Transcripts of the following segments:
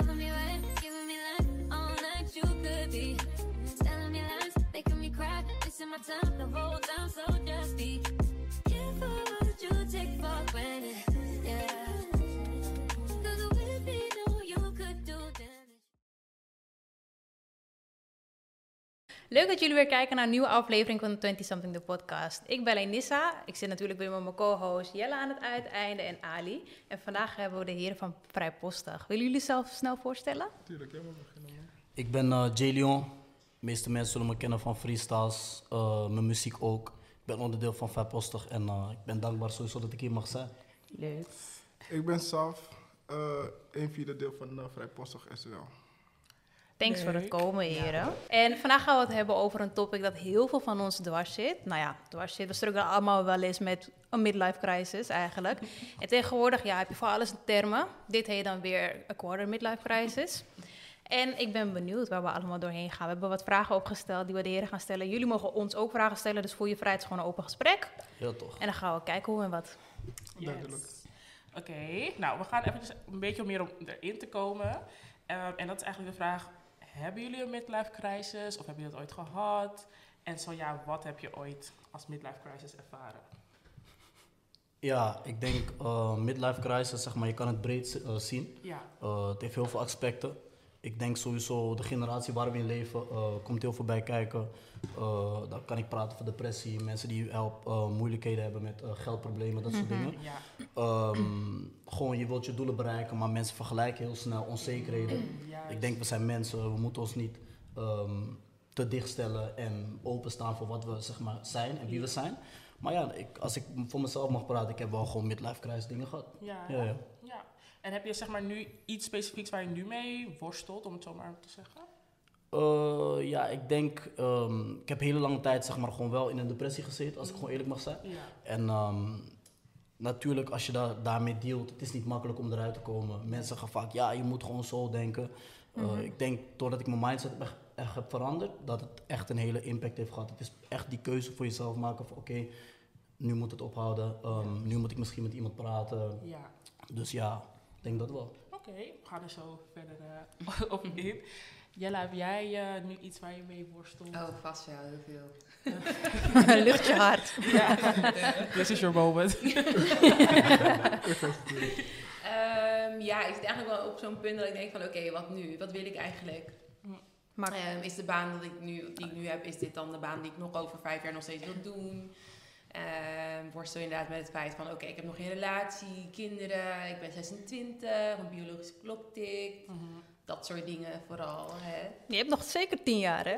Loving me giving me all that you could be. Telling me lies, making me cry, wasting my time the whole time, so just be careful what you take for Leuk dat jullie weer kijken naar een nieuwe aflevering van de 20 Something the podcast. Ik ben Lenissa. Ik zit natuurlijk weer met mijn co-host Jelle aan het uiteinde en Ali. En vandaag hebben we de heren van Vrijpostig. Willen jullie zelf snel voorstellen? Tuurlijk, jij mag beginnen. Ik ben eh Jay Leon. De meeste mensen zullen me kennen van freestyles, eh, mijn muziek ook. Ik ben onderdeel van Vrijpostig en eh, ik ben dankbaar sowieso dat ik hier mag zijn. Leuk. Ik ben Saf, eh een vierde deel van uh, Vrijpostig SWL. Thanks voor het komen, heren. En vandaag gaan we het hebben over een topic dat heel veel van ons dwars zit. Nou ja, dwars zit. We struggelen allemaal wel eens met een midlife crisis eigenlijk. En tegenwoordig ja, heb je voor alles termen. Dit heet dan weer een quarter midlife crisis. En ik ben benieuwd waar we allemaal doorheen gaan. We hebben wat vragen opgesteld die we de heren gaan stellen. Jullie mogen ons ook vragen stellen, dus voel je vrij. Het is gewoon een open gesprek. Heel toch. En dan gaan we kijken hoe en wat. Duidelijk. Oké, nou we gaan even een beetje meer om erin te komen. Ehm, en dat is eigenlijk de vraag, hebben jullie een midlife crisis of hebben jullie dat ooit gehad? En zo ja, wat heb je ooit als midlife crisis ervaren? Ja, ik denk eh, midlife crisis, zeg maar, je kan het breed eh, zien. Ja, Eh, het heeft heel veel aspecten. Ik denk sowieso de generatie waar we in leven eh, komt heel veel bij kijken. Eh, dan kan ik praten over depressie, mensen die help, eh, moeilijkheden hebben met geldproblemen, dat soort dingen. ja, Ehm, gewoon, je wilt je doelen bereiken, maar mensen vergelijken heel snel onzekerheden. juist. Ik denk, we zijn mensen, we moeten ons niet ehm, te dichtstellen en openstaan voor wat we zeg maar, zijn en wie we zijn. Maar ja, ik, als ik voor mezelf mag praten, ik heb wel gewoon midlife crisis dingen gehad. Ja, Ja, ja. ja. En heb je zeg maar nu iets specifieks waar je nu mee worstelt, om het zo maar te zeggen? Eh, ja, ik denk, ehm, ik heb hele lange tijd zeg maar gewoon wel in een depressie gezeten, als ik gewoon eerlijk mag zijn. Ja, En ehm, natuurlijk, als je da daarmee dealt, het is niet makkelijk om eruit te komen. Mensen gaan vaak, ja, je moet gewoon zo denken. Eh, Ik denk, doordat ik mijn mindset echt, echt heb veranderd, dat het echt een hele impact heeft gehad. Het is echt die keuze voor jezelf maken van, oké, nu moet het ophouden. Ehm, nu moet ik misschien met iemand praten. ja. Dus ja, denk dat wel. Oké, we gaan er zo verder eh, op in. Jelle, heb jij eh, nu iets waar je mee worstelt? Oh, vast wel, heel veel. Lucht je hart. This is your moment. Ehm, ja, ik zit eigenlijk wel op zo'n punt dat ik denk van, oké, wat nu? Wat wil ik eigenlijk? Maar Ehm, is de baan dat ik nu, die ik nu heb, is dit dan de baan die ik nog over vijf jaar nog steeds wil doen? Ehm worstel inderdaad met het feit van, oké, ik heb nog geen relatie, kinderen, ik ben 26, mijn biologische klok tikt. Mhm. Dat soort dingen vooral, hè. je hebt nog zeker tien jaar, hè?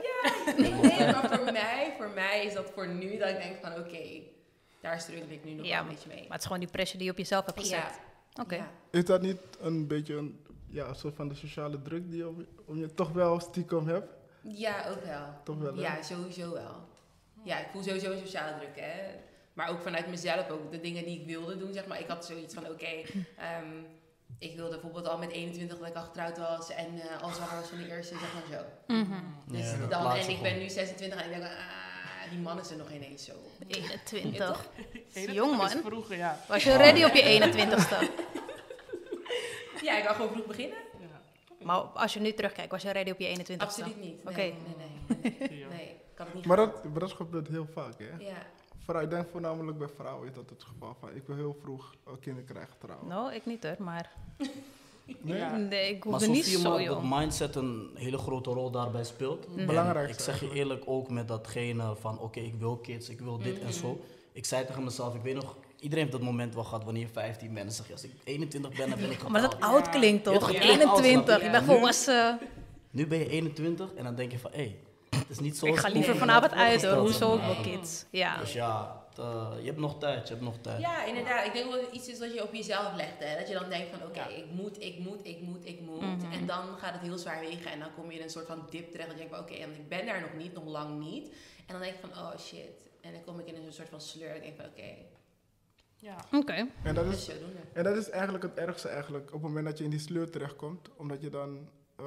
Nee, nee, maar voor mij, voor mij is dat voor nu dat ik denk van, oké, daar struggle ik nu nog Ja, wel een beetje mee. Maar het is gewoon die pressure die je op jezelf hebt gezet. Ja, Oké. ja. Is dat niet een beetje een, ja, een soort van de sociale druk die je om, om je toch wel stiekem hebt? Ja, ook wel. Toch wel, hè? Ja, sowieso wel. Ja, ik voel sowieso een sociale druk, hè. Maar ook vanuit mezelf, ook de dingen die ik wilde doen, zeg maar. Ik had zoiets van, oké, ehm, ik wilde bijvoorbeeld al met 21 dat ik al getrouwd was en eh al zwanger was van de eerste, zeg maar zo. Mhm. Dus Ja, dan, en ik ben nu 26 en ik denk, ah, die mannen zijn nog ineens zo. 21. Hey, Jong, man. Vroeger, ja. Was je ready op je 21ste? Ja, ik wil gewoon vroeg beginnen. ja. Maar als je nu terugkijkt, was je ready op je 21ste? Absoluut niet. Nee, Oké. nee, nee, nee. Ja. Nee, ik het niet Maar dat, maar dat gebeurt heel vaak, hè? Ja. Vrouw, ik denk voornamelijk bij vrouwen is dat het geval van, ik wil heel vroeg uh, kinderen krijgen trouwen. Nou, ik niet hoor, maar... Nee? Ja. Nee, ik Maar zo niet zie je zo maar dat mindset een hele grote rol daarbij speelt. Mhm. En Belangrijkste Ik zeg je eigenlijk. eerlijk ook met datgene van oké, ik wil kids, ik wil dit en Mhm. zo. Ik zei tegen mezelf, ik weet nog, iedereen heeft dat moment wel gehad wanneer je 15 bent en zeg je, als ik 21 ben, dan ben ik getrouwd. Maar dat oud klinkt toch? Ja, toch? 21, Ja. je bent Nu- volwassen. Nu ben je 21 en dan denk je van, hé, het is niet zo. Ik ga liever vanavond uit hoor, hoezo maar. wil kids. Ja. Dus ja, eh, je hebt nog tijd, je hebt nog tijd. Ja, inderdaad. Ik denk wel dat het iets is dat je op jezelf legt. Hè? Dat je dan denkt van oké, Ja. ik moet, ik moet, ik moet, ik moet. Mhm. En dan gaat het heel zwaar wegen. En dan kom je in een soort van dip terecht. Dat je denkt van oké, en ik ben daar nog niet, nog lang niet. En dan denk ik van oh shit. En dan kom ik in een soort van sleur. Ik denk van oké, Ja. Oké. En dat is, en dat is eigenlijk het ergste eigenlijk, op het moment dat je in die sleur terechtkomt, omdat je dan eh,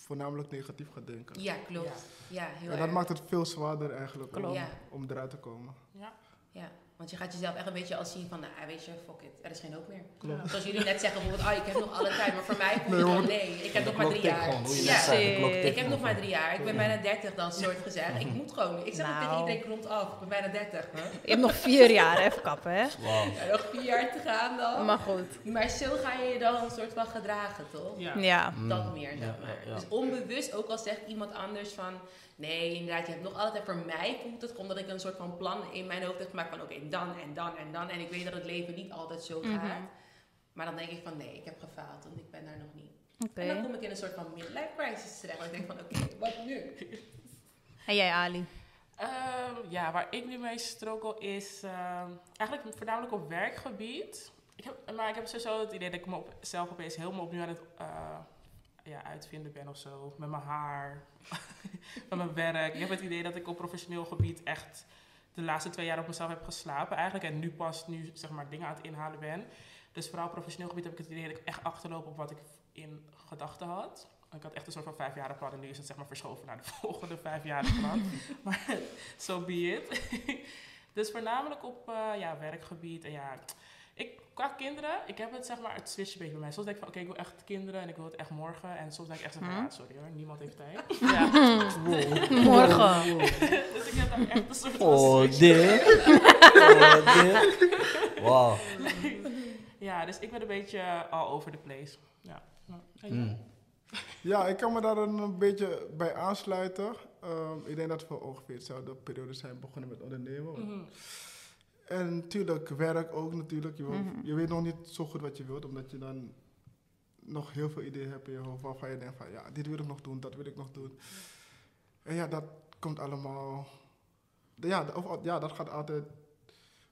voornamelijk negatief gaat denken. Ja, klopt. Ja, heel En dat erg. maakt het veel zwaarder eigenlijk om, om eruit te komen. Ja. Ja. Want je gaat jezelf echt een beetje als zien van, nou weet je, fuck it, er is geen hoop meer. Zoals jullie net zeggen, bijvoorbeeld, oh, ik heb nog alle tijd. Maar voor mij voelt het van, nee, ik heb nog maar drie jaar. gewoon, Ja. zei, Ik heb nog maar drie jaar. Ik ben bijna 30 dan, soort gezegd. Ik moet gewoon. Ik zeg ook tegen Nou. iedereen, klopt af. Ik ben bijna 30. Hè? Je hebt nog vier jaar, even kappen, hè? Ja, nog vier jaar te gaan dan. Maar goed. Maar zo ga je je dan een soort van gedragen, toch? Ja. Ja. Dat Mm. meer, Ja, zeg maar. ja, ja. Dus onbewust, ook al zegt iemand anders van... Nee, inderdaad, je hebt nog altijd... Voor mij voelt het gewoon dat ik een soort van plan in mijn hoofd heb gemaakt van... Oké, dan en dan en dan. En ik weet dat het leven niet altijd zo gaat. Mhm. Maar dan denk ik van, nee, ik heb gefaald. Want ik ben daar nog niet. En dan kom ik in een soort van midlife crisis terecht. Want ik denk van, oké, wat nu? En jij, Ali? Ehm, ja, waar ik nu mee struggle is ehm, eigenlijk voornamelijk op werkgebied. Ik heb, maar ik heb sowieso het idee dat ik me op, zelf opeens helemaal opnieuw aan het eh, ja, uitvinden ben of zo. Met mijn haar, met mijn werk. Ik heb het idee dat ik op professioneel gebied echt de laatste twee jaar op mezelf heb geslapen eigenlijk. En nu pas nu zeg maar dingen aan het inhalen ben. Dus vooral op professioneel gebied heb ik het idee dat ik echt achterloop op wat ik in gedachten had. Ik had echt een soort van vijfjarige plan en nu is het zeg maar verschoven naar de volgende vijfjarige plan. maar so be it. dus voornamelijk op eh, ja, werkgebied en ja... Ik, qua kinderen, ik heb het zeg maar, het switcht een beetje bij mij. Soms denk ik van, oké, ik wil echt kinderen en ik wil het echt morgen. En soms denk ik echt van, Hm? ja, sorry hoor, niemand heeft tijd. ja. Morgen. dus ik heb daar echt een soort van Oh, switch. dit. Oh, dit. Wauw. Ja, dus ik ben een beetje all over the place. Ja. Ja. Mm. Ja, ik kan me daar een, een beetje bij aansluiten. Ehm, ik denk dat we ongeveer dezelfde periode zijn begonnen met ondernemen. Mhm. En natuurlijk, werk ook natuurlijk. Je, wil- Mhm. je weet nog niet zo goed wat je wilt, omdat je dan nog heel veel ideeën hebt in je hoofd waarvan je denkt van ja, dit wil ik nog doen, dat wil ik nog doen. En ja, dat komt allemaal. Ja, of, ja dat gaat altijd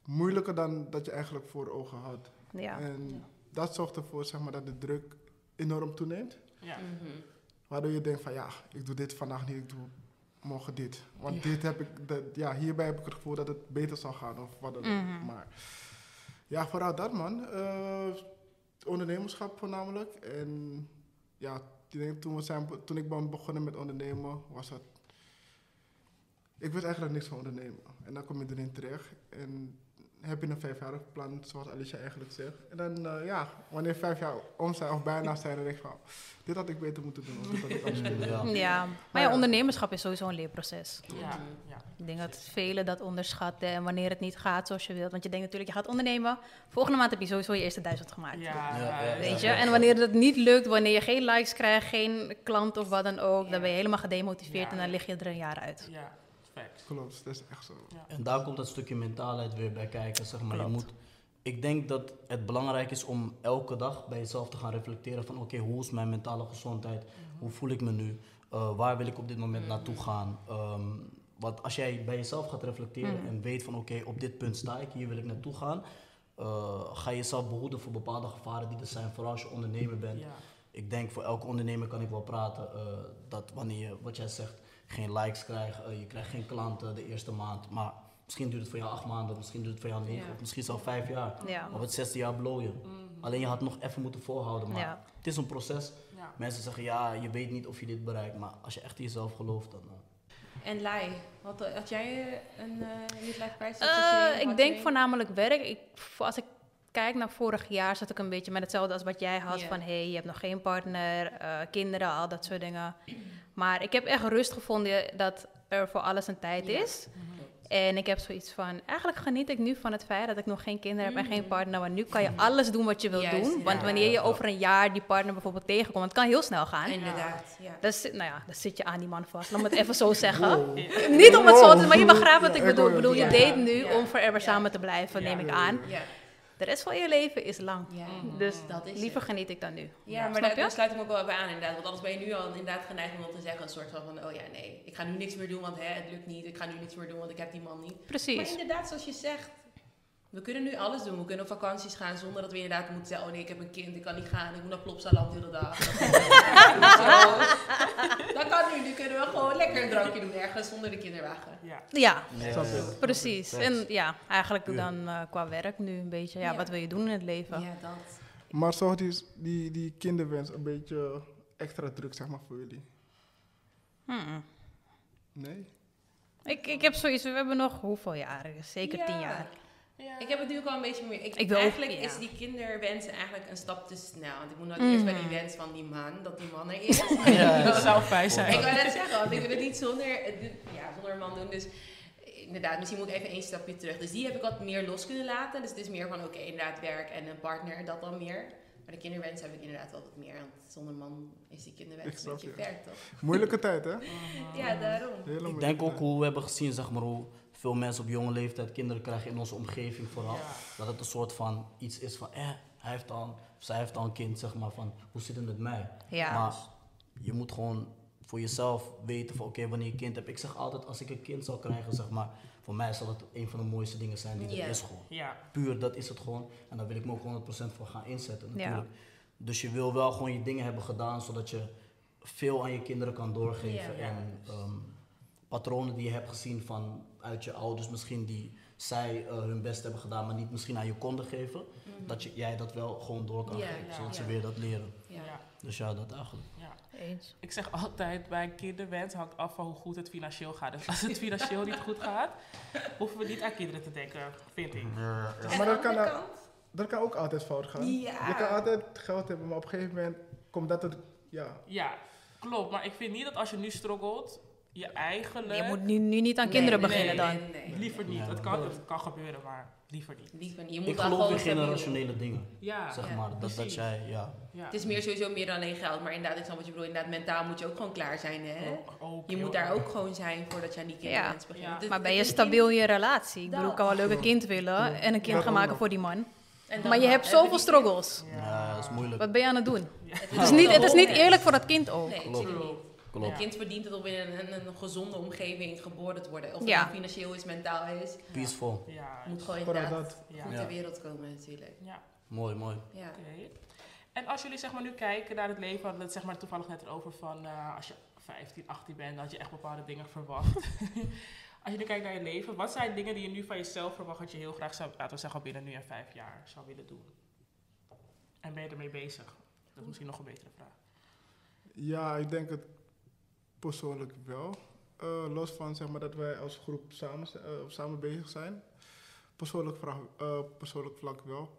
moeilijker dan dat je eigenlijk voor ogen had. Ja. En dat zorgt ervoor zeg maar, dat de druk enorm toeneemt. Ja. Mhm. Waardoor je denkt van ja, ik doe dit vandaag niet, ik doe morgen dit. Want Ja. dit heb ik, dat, ja, hierbij heb ik het gevoel dat het beter zal gaan of wat dan ook. Mhm. Maar ja, vooral dat man. Eh, ondernemerschap voornamelijk. En ja, toen, we zijn, toen ik ben begonnen met ondernemen, was dat... Ik wist eigenlijk niks van ondernemen. En dan kom je erin terecht. En heb je een vijfjarig plan, zoals Alicia eigenlijk zegt. En dan, eh, ja, wanneer vijf jaar om zijn of bijna zijn, dan denk ik van... Dit had ik beter moeten doen. Of dit had ik anders kunnen doen. Ja. Ja. Maar ja, ja. ondernemerschap is sowieso een leerproces. Ja. ja. Ik denk dat velen dat onderschatten en wanneer het niet gaat zoals je wilt. Want je denkt natuurlijk, je gaat ondernemen. Volgende maand heb je sowieso je eerste duizend gemaakt. Ja, Ja, Weet je? En wanneer het niet lukt, wanneer je geen likes krijgt, geen klant of wat dan ook, Ja. dan ben je helemaal gedemotiveerd Ja. en dan lig je er een jaar uit. Ja, facts. Klopt, dat is echt zo. En daar komt dat stukje mentaalheid weer bij kijken. Zeg maar. je moet, ik denk dat het belangrijk is om elke dag bij jezelf te gaan reflecteren van oké, hoe is mijn mentale gezondheid? Hoe voel ik me nu? Uh, waar wil ik op dit moment naartoe gaan? Ehm, want als jij bij jezelf gaat reflecteren en weet van oké, op dit punt sta ik, hier wil ik naartoe gaan, uh, ga je jezelf behoeden voor bepaalde gevaren die er zijn, vooral als je ondernemer bent. Ja. Ik denk voor elke ondernemer kan ik wel praten uh, dat wanneer je, wat jij zegt, geen likes krijgt, uh, je krijgt geen klanten de eerste maand, maar misschien duurt het voor jou acht maanden, misschien duurt het voor jou negen, Ja. of misschien zelfs vijf jaar. Ja. Op het zesde jaar blow je. Alleen je had nog even moeten volhouden, maar Ja. het is een proces. Ja. Mensen zeggen ja, je weet niet of je dit bereikt, maar als je echt in jezelf gelooft, dan. uh, En Lai, had, had jij eh, een uh, midlife crisis? Uh, ik denk voornamelijk werk. Ik, als ik kijk naar vorig jaar, zat ik een beetje met hetzelfde als wat jij had. Van hé, hey, je hebt nog geen partner, uh, kinderen, al dat soort dingen. Maar ik heb echt rust gevonden dat er voor alles een tijd is. En ik heb zoiets van, eigenlijk geniet ik nu van het feit dat ik nog geen kinderen heb en geen partner. Want nu kan je alles doen wat je wilt Juist, doen. Want wanneer je over een jaar die partner bijvoorbeeld tegenkomt, het kan heel snel gaan. Inderdaad, ja. Dan zit, nou ja, dan zit je aan die man vast. Laat me het even zo zeggen. Niet om het zo te maar je begrijpt wat ik bedoel. Ik bedoel, je date nu om forever samen te blijven, neem ik aan. De rest van je leven is lang. ja. Dus dat is liever het. geniet ik dan nu. Ja, maar daar, daar sluit ik me ook wel bij aan inderdaad. Want anders ben je nu al inderdaad geneigd om te zeggen een soort van, van oh ja, nee, ik ga nu niks meer doen, want hè, het lukt niet. Ik ga nu niks meer doen, want ik heb die man niet. Maar Precies. inderdaad, zoals je zegt, we kunnen nu alles doen. We kunnen op vakanties gaan zonder dat we inderdaad moeten zeggen, oh nee, ik heb een kind, ik kan niet gaan, ik moet naar Plopsaland de hele dag. Dat kan nu. Nu kunnen we gewoon lekker een drankje doen ergens zonder de kinderwagen. Ja. Ja, precies. En ja, eigenlijk Ja. dan eh, qua werk nu een beetje. Ja, Ja. wat wil je doen in het leven? Ja, dat. Maar zorgt die, die, die kinderwens een beetje extra druk, zeg maar, voor jullie? Hmm. Nee? Ik, ik heb zoiets, we hebben nog hoeveel jaren? Zeker Ja. tien jaar. Ja. Ik heb het nu ook al een beetje meer. Ik, Ik wil ook, eigenlijk ja. is die kinderwensen eigenlijk een stap te snel. Want ik moet nou eerst bij die wens van die man, dat die man er is. Ja, Dat zou fijn zijn. Ik wou net zeggen, want ik wil het niet zonder, ja, zonder een man doen. Dus inderdaad, misschien moet ik even één stapje terug. Dus die heb ik wat meer los kunnen laten. Dus het is meer van, oké, inderdaad werk en een partner, dat dan meer. Maar de kinderwens heb ik inderdaad wel wat meer. Want zonder man is die kinderwens een beetje je. ver, toch? Moeilijke tijd, hè? Ja, daarom. Hele Ik denk ook hoe we hebben gezien, zeg maar, hoe veel mensen op jonge leeftijd kinderen krijgen in onze omgeving vooral. Ja. Dat het een soort van iets is van, eh, hij heeft al, of zij heeft al een kind, zeg maar, van, hoe zit het met mij? Ja. Maar je moet gewoon voor jezelf weten van, oké, wanneer je een kind hebt. Ik zeg altijd, als ik een kind zou krijgen, zeg maar, voor mij zal het een van de mooiste dingen zijn die er is gewoon. Ja. Puur, dat is het gewoon. En daar wil ik me ook 100% voor gaan inzetten Ja. natuurlijk. Dus je wil wel gewoon je dingen hebben gedaan, zodat je veel aan je kinderen kan doorgeven. Ja. En ehm, patronen die je hebt gezien van uit je ouders misschien die zij eh, hun best hebben gedaan, maar niet misschien aan je konden geven. Dat je, jij dat wel gewoon door kan Ja, geven, ja, zodat ze weer dat leren. Ja. Ja. Dus ja, dat eigenlijk. ja. Eens. Ik zeg altijd, bij een kinderwens hangt af van hoe goed het financieel gaat. Dus als het financieel niet goed gaat, hoeven we niet aan kinderen te denken, vind ik. Maar dat kan, andere ook- kant? dat kan ook altijd fout gaan. Je kan altijd geld hebben, maar op een gegeven moment komt dat het... Ja, Ja, klopt. Maar ik vind niet dat als je nu struggelt, je eigenlijk... Je moet nu, nu niet aan kinderen Nee, beginnen nee, dan. nee, nee. Liever niet. Ja. het, kan, het kan gebeuren, maar liever niet. Liever niet. Je moet Ik geloof gewoon in generationele dingen, Ja, zeg Ja, maar. Dat, dat jij, ja. ja. Het is meer sowieso meer dan alleen geld, maar inderdaad, ik snap wat je bedoelt. Inderdaad, mentaal moet je ook gewoon klaar zijn, hè? Je moet daar ook gewoon zijn voordat je aan die kinderwens begint. Ja. Het- Maar ben je stabiel in je relatie? Ik bedoel, Dat. ik kan wel leuk een kind willen en een kind Dat gaan maken voor die man. niet- Maar je hebt zoveel struggles. Ja, dat is moeilijk. Wat ben je aan het doen? Ja. Het is niet, het is niet eerlijk voor dat kind ook. Nee, Klopt. Een kind verdient het om in een, een, een gezonde omgeving geboren te worden. Of het Ja. nou financieel is, mentaal is. Peaceful. Ja, Moet gewoon inderdaad dat. Ja. goed Ja. ter wereld komen natuurlijk. ja. Mooi, mooi. Ja. Oké. En als jullie zeg maar nu kijken naar het leven, hadden we het zeg maar toevallig net erover van eh, als je 15, 18 bent, dat je echt bepaalde dingen verwacht. als je nu kijkt naar je leven, wat zijn dingen die je nu van jezelf verwacht dat je heel graag zou, laten we zeggen binnen nu en vijf jaar zou willen doen? En ben je ermee bezig? Dat is misschien nog een betere vraag. ja, ik denk het persoonlijk wel. Eh, los van zeg maar, dat wij als groep samen, eh, samen bezig zijn. Persoonlijk, vraag, eh, persoonlijk vlak wel.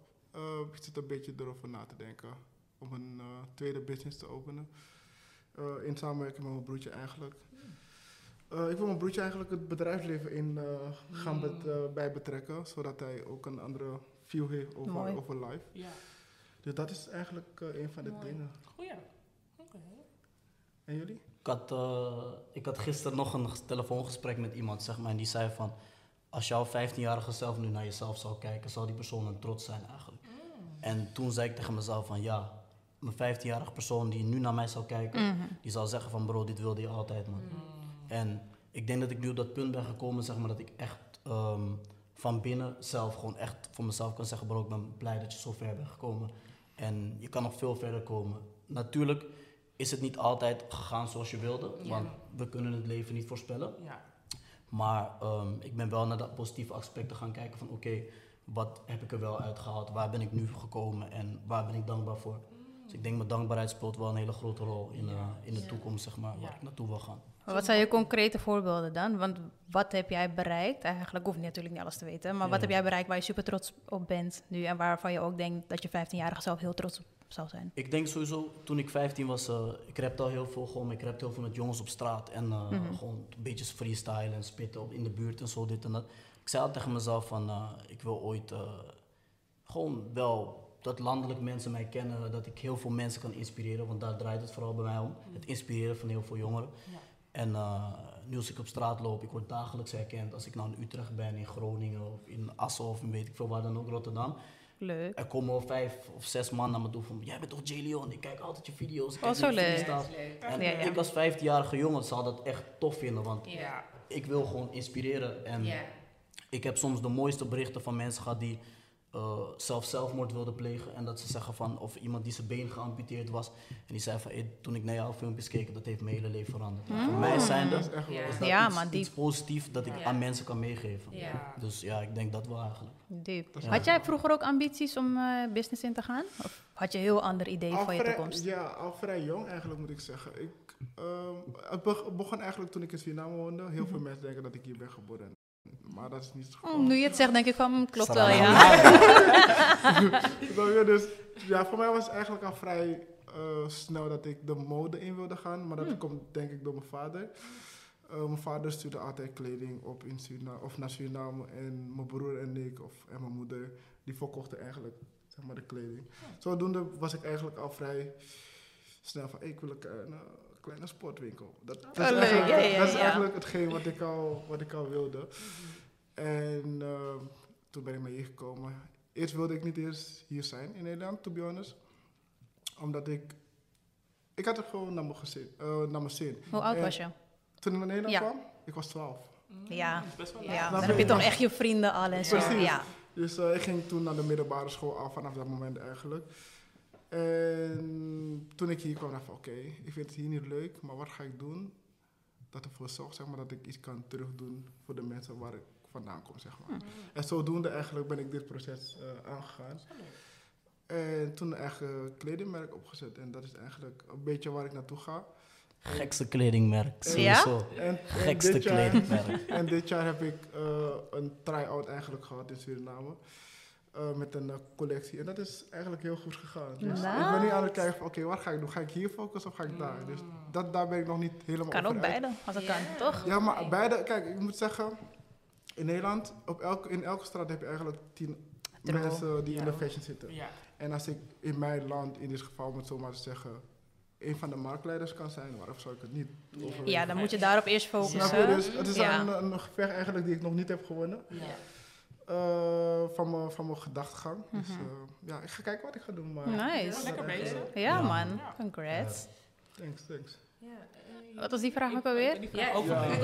Ik zit een beetje erover na te denken om een tweede business te openen. In samenwerking met mijn broertje eigenlijk. Ik wil mijn broertje eigenlijk het bedrijfsleven in gaan bet- eh, bij betrekken, zodat hij ook een andere view heeft over, Mooi. over life. Ja, Dus dat is eigenlijk een van de Mooi. dingen. goeie. Oké. En jullie? Ik had, eh, ik had gisteren nog een ges- telefoongesprek met iemand, zeg maar, en die zei van, als jouw 15-jarige zelf nu naar jezelf zou kijken, zou die persoon een trots zijn eigenlijk. En toen zei ik tegen mezelf van, ja, mijn 15-jarige persoon die nu naar mij zou kijken, Mhm. die zou zeggen van, bro, dit wilde je altijd, man. En ik denk dat ik nu op dat punt ben gekomen, zeg maar, dat ik echt ehm, van binnen zelf gewoon echt voor mezelf kan zeggen, bro, ik ben blij dat je zo ver bent gekomen. En je kan nog veel verder komen. Natuurlijk is het niet altijd gegaan zoals je wilde, Ja. want we kunnen het leven niet voorspellen. Ja. Maar ehm, ik ben wel naar dat positieve aspecten gaan kijken van, oké, wat heb ik er wel uitgehaald? Waar ben ik nu gekomen en waar ben ik dankbaar voor? Dus ik denk mijn dankbaarheid speelt wel een hele grote rol in, eh, in de Ja. toekomst, zeg maar, waar Ja. ik naartoe wil gaan. Maar wat zijn je concrete voorbeelden dan? Want wat heb jij bereikt? Eigenlijk hoef je natuurlijk niet alles te weten. Maar wat heb jij bereikt waar je super trots op bent nu? En waarvan je ook denkt dat je 15-jarige zelf heel trots zijn? Ik denk sowieso, toen ik 15 was, eh, ik rapte al heel veel, gewoon, ik rapte heel veel met jongens op straat. En eh, Mhm. gewoon een beetje freestyle en spitten op, in de buurt en zo, dit en dat. Ik zei altijd tegen mezelf van, eh, ik wil ooit gewoon wel dat landelijk mensen mij kennen, dat ik heel veel mensen kan inspireren, want daar draait het vooral bij mij om. Het inspireren van heel veel jongeren. Ja. En nu als ik op straat loop, ik word dagelijks herkend. Als ik nou in Utrecht ben, in Groningen of in Assen of in weet ik veel waar dan ook, Rotterdam. Leuk. Er komen wel vijf of zes man naar me toe van, jij bent toch Jay Leon? Ik kijk altijd je video's. Ik Oh, zo leuk. freestyles." dat is leuk. En Ja, ja. ik als 15-jarige jongen zou dat echt tof vinden, want Ja. ik wil gewoon inspireren. En Ja. ik heb soms de mooiste berichten van mensen gehad die eh, zelf zelfmoord wilden plegen. En dat ze zeggen van, of iemand die zijn been geamputeerd was. En die zei van, "Hey, toen ik naar jouw filmpjes keek, dat heeft mijn hele leven veranderd. En Voor mij zijn Dat is dat, echt wel. Ja. is dat Ja, iets, maar die- iets positiefs dat ik Ja. aan mensen kan meegeven. Ja. Dus ja, ik denk dat wel eigenlijk. Diep. Had jij vroeger ook ambities om eh, business in te gaan? Of had je een heel ander idee Al van je toekomst? Ja, al vrij jong eigenlijk moet ik zeggen. Ik, ehm, het beg- begon eigenlijk toen ik in Suriname woonde. Heel veel mensen denken dat ik hier ben geboren. Maar dat is niet het geval. Mm, nu je het zegt, denk ik van, mm, klopt wel, ja. Je? dus ja, voor mij was het eigenlijk al vrij eh, snel dat ik de mode in wilde gaan. Maar dat Hmm. komt denk ik door mijn vader. Eh, mijn vader stuurde altijd kleding op in Surina of naar Suriname. En mijn broer en ik, of, en mijn moeder, die verkochten eigenlijk zeg maar, de kleding. Zodoende was ik eigenlijk al vrij snel van, ik wil een, eh, een kleine sportwinkel. Dat, dat, is, Oh, leuk. eigenlijk, Ja, ja, dat is ja. eigenlijk hetgeen wat ik al, wat ik al wilde. En eh, toen ben ik naar hier gekomen. Eerst wilde ik niet eens hier zijn in Nederland, to be honest. Omdat ik... Ik had er gewoon naar mijn, gezin, eh, naar mijn zin. Hoe oud En was je? Toen ik naar Nederland Ja. kwam, ik was 12. Ja. Best wel Ja, dan heb je toch echt je vrienden al en zo. Ja. Dus eh, ik ging toen naar de middelbare school af vanaf dat moment eigenlijk. En toen ik hier kwam, dacht ik van oké, ik vind het hier niet leuk, maar wat ga ik doen dat ervoor zorgt zeg maar, dat ik iets kan terugdoen voor de mensen waar ik vandaan kom. Zeg maar. En zodoende eigenlijk ben ik dit proces eh, aangegaan. En toen een eigen kledingmerk opgezet en dat is eigenlijk een beetje waar ik naartoe ga. Gekste kledingmerk, Ja? sowieso. En, en Gekste jaar- kledingmerk. en dit jaar heb ik eh, een try-out eigenlijk gehad in Suriname. Eh, met een eh, collectie. En dat is eigenlijk heel goed gegaan. Dus ik ben nu aan het kijken van, oké, wat ga ik doen? Ga ik hier focussen of ga ik daar? Dus dat, daar ben ik nog niet helemaal Kan over ook uit. beide, als het Ja. kan, toch? Ja, maar beide, kijk, ik moet zeggen, in Nederland, op elke, in elke straat heb je eigenlijk tien mensen die in de fashion zitten. Ja. En als ik in mijn land, in dit geval, om het zo maar te zeggen, een van de marktleiders kan zijn, waarom zou ik het niet overwegen? Ja, dan moet je daarop eerst Snap je? focussen. Dus het is Ja. een, een gevecht eigenlijk die ik nog niet heb gewonnen. Eh, van mijn van mijn gedachtegang. Dus Mhm. eh, ja, ik ga kijken wat ik ga doen. Maar Nice. Lekker bezig. Ja, Ja. man. Ja. Congrats. Thanks, thanks. Ja, eh, Wat was die vraag ook alweer? Die Ja, ook ik.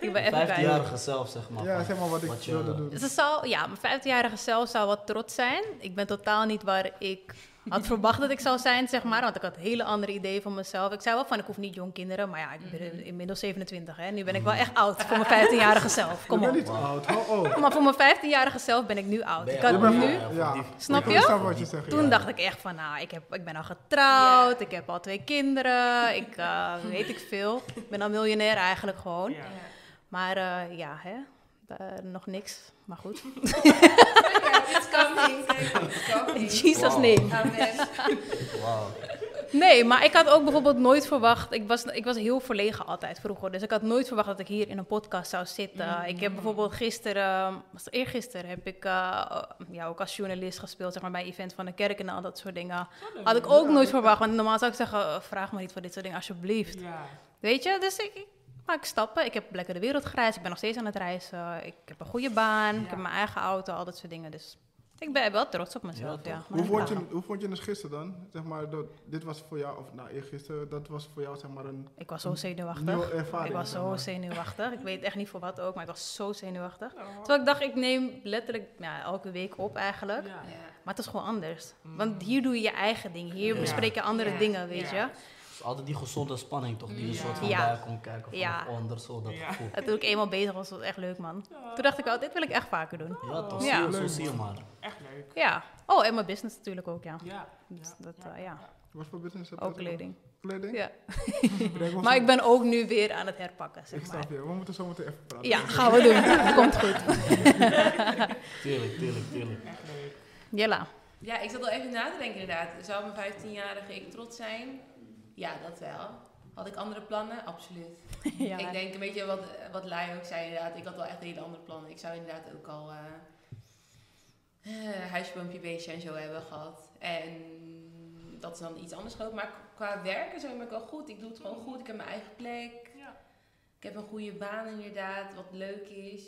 Ik ben- Ik even bij. 15-jarige zelf, zeg maar. ja, zeg maar wat ik wat wilde doen. Ze ja, mijn 15-jarige zelf zou wat trots zijn. Ik ben totaal niet waar ik had verwacht dat ik zou zijn, zeg maar. Want ik had hele andere ideeën van mezelf. Ik zei wel van, ik hoef niet jong kinderen. Maar ja, ik ben inmiddels 27, hè. Nu ben ik wel echt oud voor mijn 15-jarige zelf. Kom op. niet oud, hou op. Maar voor mijn 15-jarige zelf ben ik nu oud. Ik had nu... Snap je? snap wat je zegt. Toen ja. dacht ik echt van, nou, ik, heb, ik ben al getrouwd, ik heb al twee kinderen, ik eh, weet ik veel. Ik ben al miljonair eigenlijk gewoon. Maar eh, ja, hè, nog niks. Maar goed. It's coming, it's coming. In Jesus' Wow. name. Amen. Wauw. Nee, maar ik had ook bijvoorbeeld nooit verwacht. Ik was, ik was heel verlegen altijd vroeger. Dus ik had nooit verwacht dat ik hier in een podcast zou zitten. Ik heb bijvoorbeeld gisteren, was het eergisteren, heb ik eh, ja, ook als journalist gespeeld, zeg maar bij event van de kerk en al dat soort dingen. Had ik ook nooit verwacht. Want normaal zou ik zeggen, eh, vraag me niet voor dit soort dingen, alsjeblieft. Ja. Weet je, dus ik maak stappen. Ik heb lekker de wereld gereisd. Ik ben nog steeds aan het reizen. Ik heb een goede baan. Ik heb mijn eigen auto, al dat soort dingen. Dus ik ben wel trots op mezelf, Ja? Maar Hoe vond, je, hoe vond je het gisteren dan? Zeg maar, dat, dit was voor jou, of nou eergisteren, dat was voor jou zeg maar een Ik was zo zenuwachtig. ervaring. Ik was zeg zo maar. zenuwachtig. Ik weet echt niet voor wat ook, maar ik was zo zenuwachtig. Oh. Terwijl ik dacht, ik neem letterlijk ja, elke week op eigenlijk. Ja. Maar het is gewoon anders. Want hier doe je je eigen ding. Hier Ja. bespreek je andere Ja. dingen, weet Ja. je. Altijd die gezonde spanning toch, die een soort van Ja. bij komt kijken van Ja. onder, zo dat Ja. gevoel. En toen ik eenmaal bezig was, was het echt leuk, man. Toen dacht ik, oh, dit wil ik echt vaker doen. Ja, toch, Ja. je, zo Leuk, zie je man. maar. Echt leuk. Ja. Oh, en mijn business natuurlijk ook, ja. Ja. Dus Ja. dat, Ja. eh, ja. Wat voor business heb je? Ook kleding. Kleding? Ja. Maar ik ben ook nu weer aan het herpakken, Ik zeg maar. snap je, we moeten zo meteen even praten. Ja, gaan we doen. Komt goed. Tuurlijk, tuurlijk, tuurlijk. Echt leuk. Jella. Ja, ik zat al even na te denken inderdaad. Zou mijn 15-jarige ik trots zijn? Ja, dat wel. Had ik andere plannen? Absoluut. Ja. Ik denk een beetje wat, wat Lai ook zei inderdaad. Ik had wel echt hele andere plannen. Ik zou inderdaad ook al eh, huisboompje, beestje en zo hebben gehad. En dat is dan iets anders groot. Maar qua werken zo ben ik wel goed. Ik doe het gewoon goed. Ik heb mijn eigen plek. Ja. Ik heb een goede baan inderdaad, wat leuk is.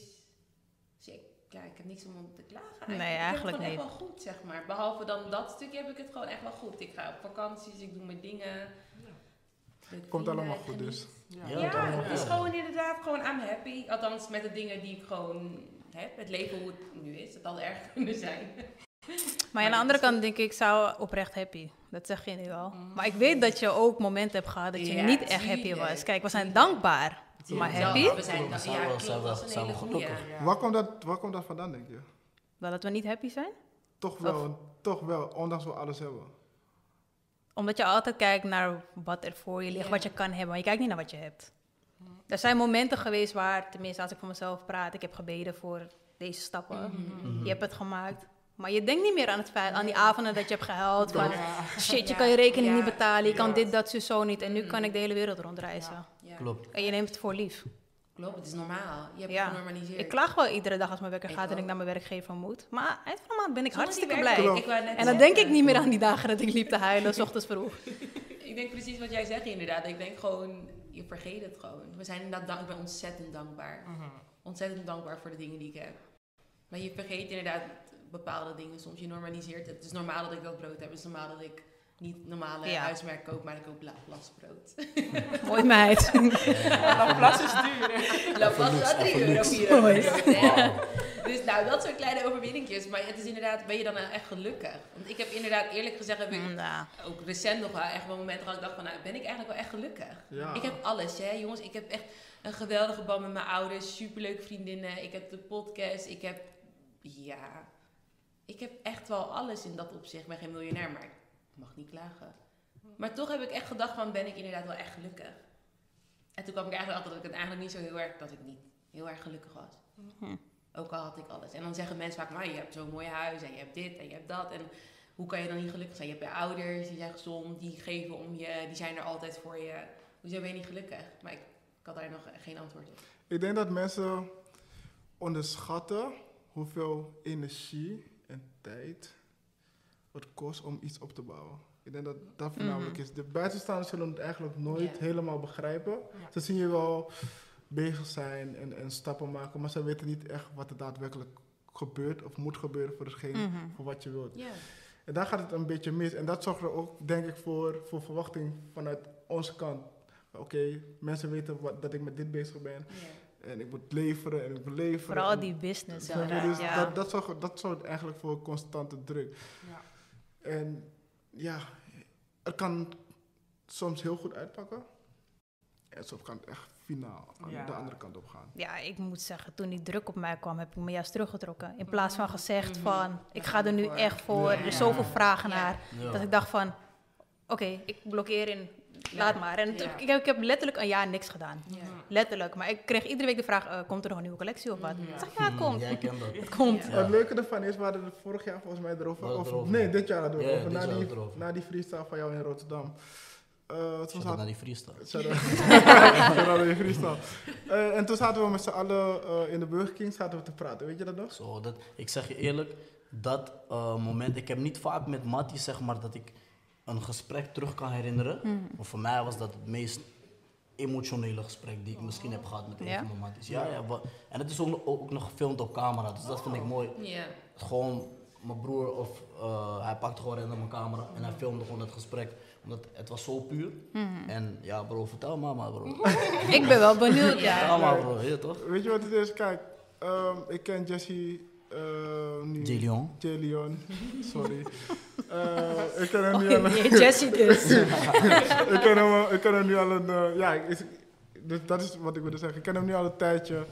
Dus ik, ja, ik heb niks om te klagen eigenlijk. Nee, eigenlijk ik heb het niet. gewoon echt wel goed, zeg maar. Behalve dan dat stukje heb ik het gewoon echt wel goed. Ik ga op vakanties, ik doe mijn dingen. Leuke Komt allemaal goed dus. Ja. Ja, Ja, het is gewoon inderdaad gewoon I'm happy. Althans met de dingen die ik gewoon heb. Het leven hoe het nu is. Het had erg kunnen zijn. Maar aan de andere kant denk ik, ik zou oprecht happy. Dat zeg je nu al. Maar ik weet dat je ook momenten hebt gehad dat je Ja, niet echt happy was. Kijk, we zijn Tuurlijk. Maar happy? We zijn, zijn ja, wel- klopt, dat is een hele. Ja. Waar, komt dat, waar komt dat vandaan, denk je? Wel dat we niet happy zijn. Toch wel, toch wel, ondanks we alles hebben. Omdat je altijd kijkt naar wat er voor je ligt, Ja. wat je kan hebben. Maar je kijkt niet naar wat je hebt. Er zijn momenten geweest waar, tenminste als ik voor mezelf praat, ik heb gebeden voor deze stappen. Mhm. Je hebt het gemaakt. Maar je denkt niet meer aan het feit, aan die avonden dat je hebt gehuild. Van, Ja. shit, je Ja, kan je rekening ja, niet betalen, je kan dit, dat, zo, zo niet. En nu kan ik de hele wereld rondreizen. Ja, Klopt. En je neemt het voor lief. klopt. Het is normaal. Je hebt Ja. het genormaliseerd. Ik klaag wel iedere dag als mijn wekker Ik gaat en ik ook. naar mijn werkgever moet. Maar eind van de maand ben ik Zonder hartstikke blij. Ik wou net En dan denk ik niet meer aan die dagen dat ik liep te huilen, s ochtends vroeg. Ik denk precies wat jij zegt inderdaad. Ik denk gewoon, je vergeet het gewoon. We zijn inderdaad dank, ik ben ontzettend dankbaar. Mhm. Ontzettend dankbaar voor de dingen die ik heb. Maar je vergeet inderdaad bepaalde dingen soms. Je normaliseert het. Het is normaal dat ik dat brood heb. Het is normaal dat ik niet normale Ja. huismerk koop, maar ik koop La Plasbrood. Mooi meid. La Place is duur. La Plas is 3 euro, Affelux. 4 euro. Mooi. Ja. Dus nou, dat soort kleine overwinningjes. Maar het is inderdaad, ben je dan nou echt gelukkig? Want ik heb inderdaad, eerlijk gezegd, heb ik Nou, ook recent nog wel echt wel momenten gehad. Ik dacht van, nou, ben ik eigenlijk wel echt gelukkig? Ja. Ik heb alles, hè, jongens. Ik heb echt een geweldige band met mijn ouders, superleuke vriendinnen. Ik heb de podcast, ik heb, ja, ik heb echt wel alles in dat opzicht. Ik ben geen miljonair, maar ik mag niet klagen. Maar toch heb ik echt gedacht van, ben ik inderdaad wel echt gelukkig? En toen kwam ik eigenlijk achter dat ik het eigenlijk niet zo heel erg, dat ik niet heel erg gelukkig was. Hm. Ook al had ik alles. En dan zeggen mensen vaak, maar je hebt zo'n mooi huis en je hebt dit en je hebt dat. En hoe kan je dan niet gelukkig zijn? Je hebt je ouders, die zijn gezond, die geven om je, die zijn er altijd voor je. Hoezo ben je niet gelukkig? Maar ik, ik had daar nog geen antwoord op. Ik denk dat mensen onderschatten hoeveel energie en tijd het kost om iets op te bouwen. Ik denk dat dat voornamelijk is. De buitenstaanders zullen het eigenlijk nooit helemaal begrijpen. Ja. Ze zien je wel bezig zijn en, en stappen maken, maar ze weten niet echt wat er daadwerkelijk gebeurt of moet gebeuren voor hetgeen, mhm. voor wat je wilt. En daar gaat het een beetje mis. En dat zorgt er ook, denk ik, voor, voor verwachting vanuit onze kant. Oké, mensen weten wat, dat ik met dit bezig ben. En ik moet leveren en ik moet leveren. Vooral en- die business. Dus ja. dat, dat, zorgt, dat zorgt eigenlijk voor constante druk. Ja. En ja, het kan soms heel goed uitpakken. En soms kan het echt finaal aan Ja. de andere kant op gaan. Ja, ik moet zeggen, toen die druk op mij kwam, heb ik me juist teruggetrokken. In plaats van gezegd Mhm. van, ik ga er nu echt voor. Ja. Er is zoveel vragen Ja. naar. Ja. Dat ik dacht van, oké, ik blokkeer in, laat maar. En ik, heb, ik heb letterlijk een jaar niks gedaan. Ja. Letterlijk. Maar ik kreeg iedere week de vraag, eh, komt er nog een nieuwe collectie of wat? Ik zeg, ja, het komt. Jij kent dat. Het komt. Ja. Het leuke ervan is, we hadden het vorig jaar volgens mij erover. Of, erover. nee, dit jaar hadden we Ja, het over. dit Na jaar die, erover. na die freestyle van jou in Rotterdam. Eh, toen naar die freestyle. Naar die freestyle. Eh, en toen zaten we met z'n allen eh, in de Burger King zaten we te praten. Weet je dat nog? Zo, dat, ik zeg je eerlijk, dat eh, moment, ik heb niet vaak met Mattie zeg maar dat ik een gesprek terug kan herinneren. Maar voor mij was dat het meest emotionele gesprek die ik misschien heb gehad met een Ja? van mijn matties. Ja, ja, en het is ook, nog- ook nog gefilmd op camera, dus dat vind ik mooi. Ja. Gewoon mijn broer of eh, hij pakte gewoon random mijn camera en hij filmde gewoon het gesprek. Omdat het was zo puur. En ja bro, vertel maar maar bro. Ik ben wel benieuwd, ja. Vertel maar bro, je toch? Weet je wat het is? Kijk, ehm, ik ken Jesse eh nu. J. Leon. Sorry. Eh, ik ken hem Oh, nu al een... je Jessie dus. ik, ken hem, ik ken hem nu al een... eh, ja, dus dat is wat ik wilde zeggen. Ik ken hem nu al een tijdje.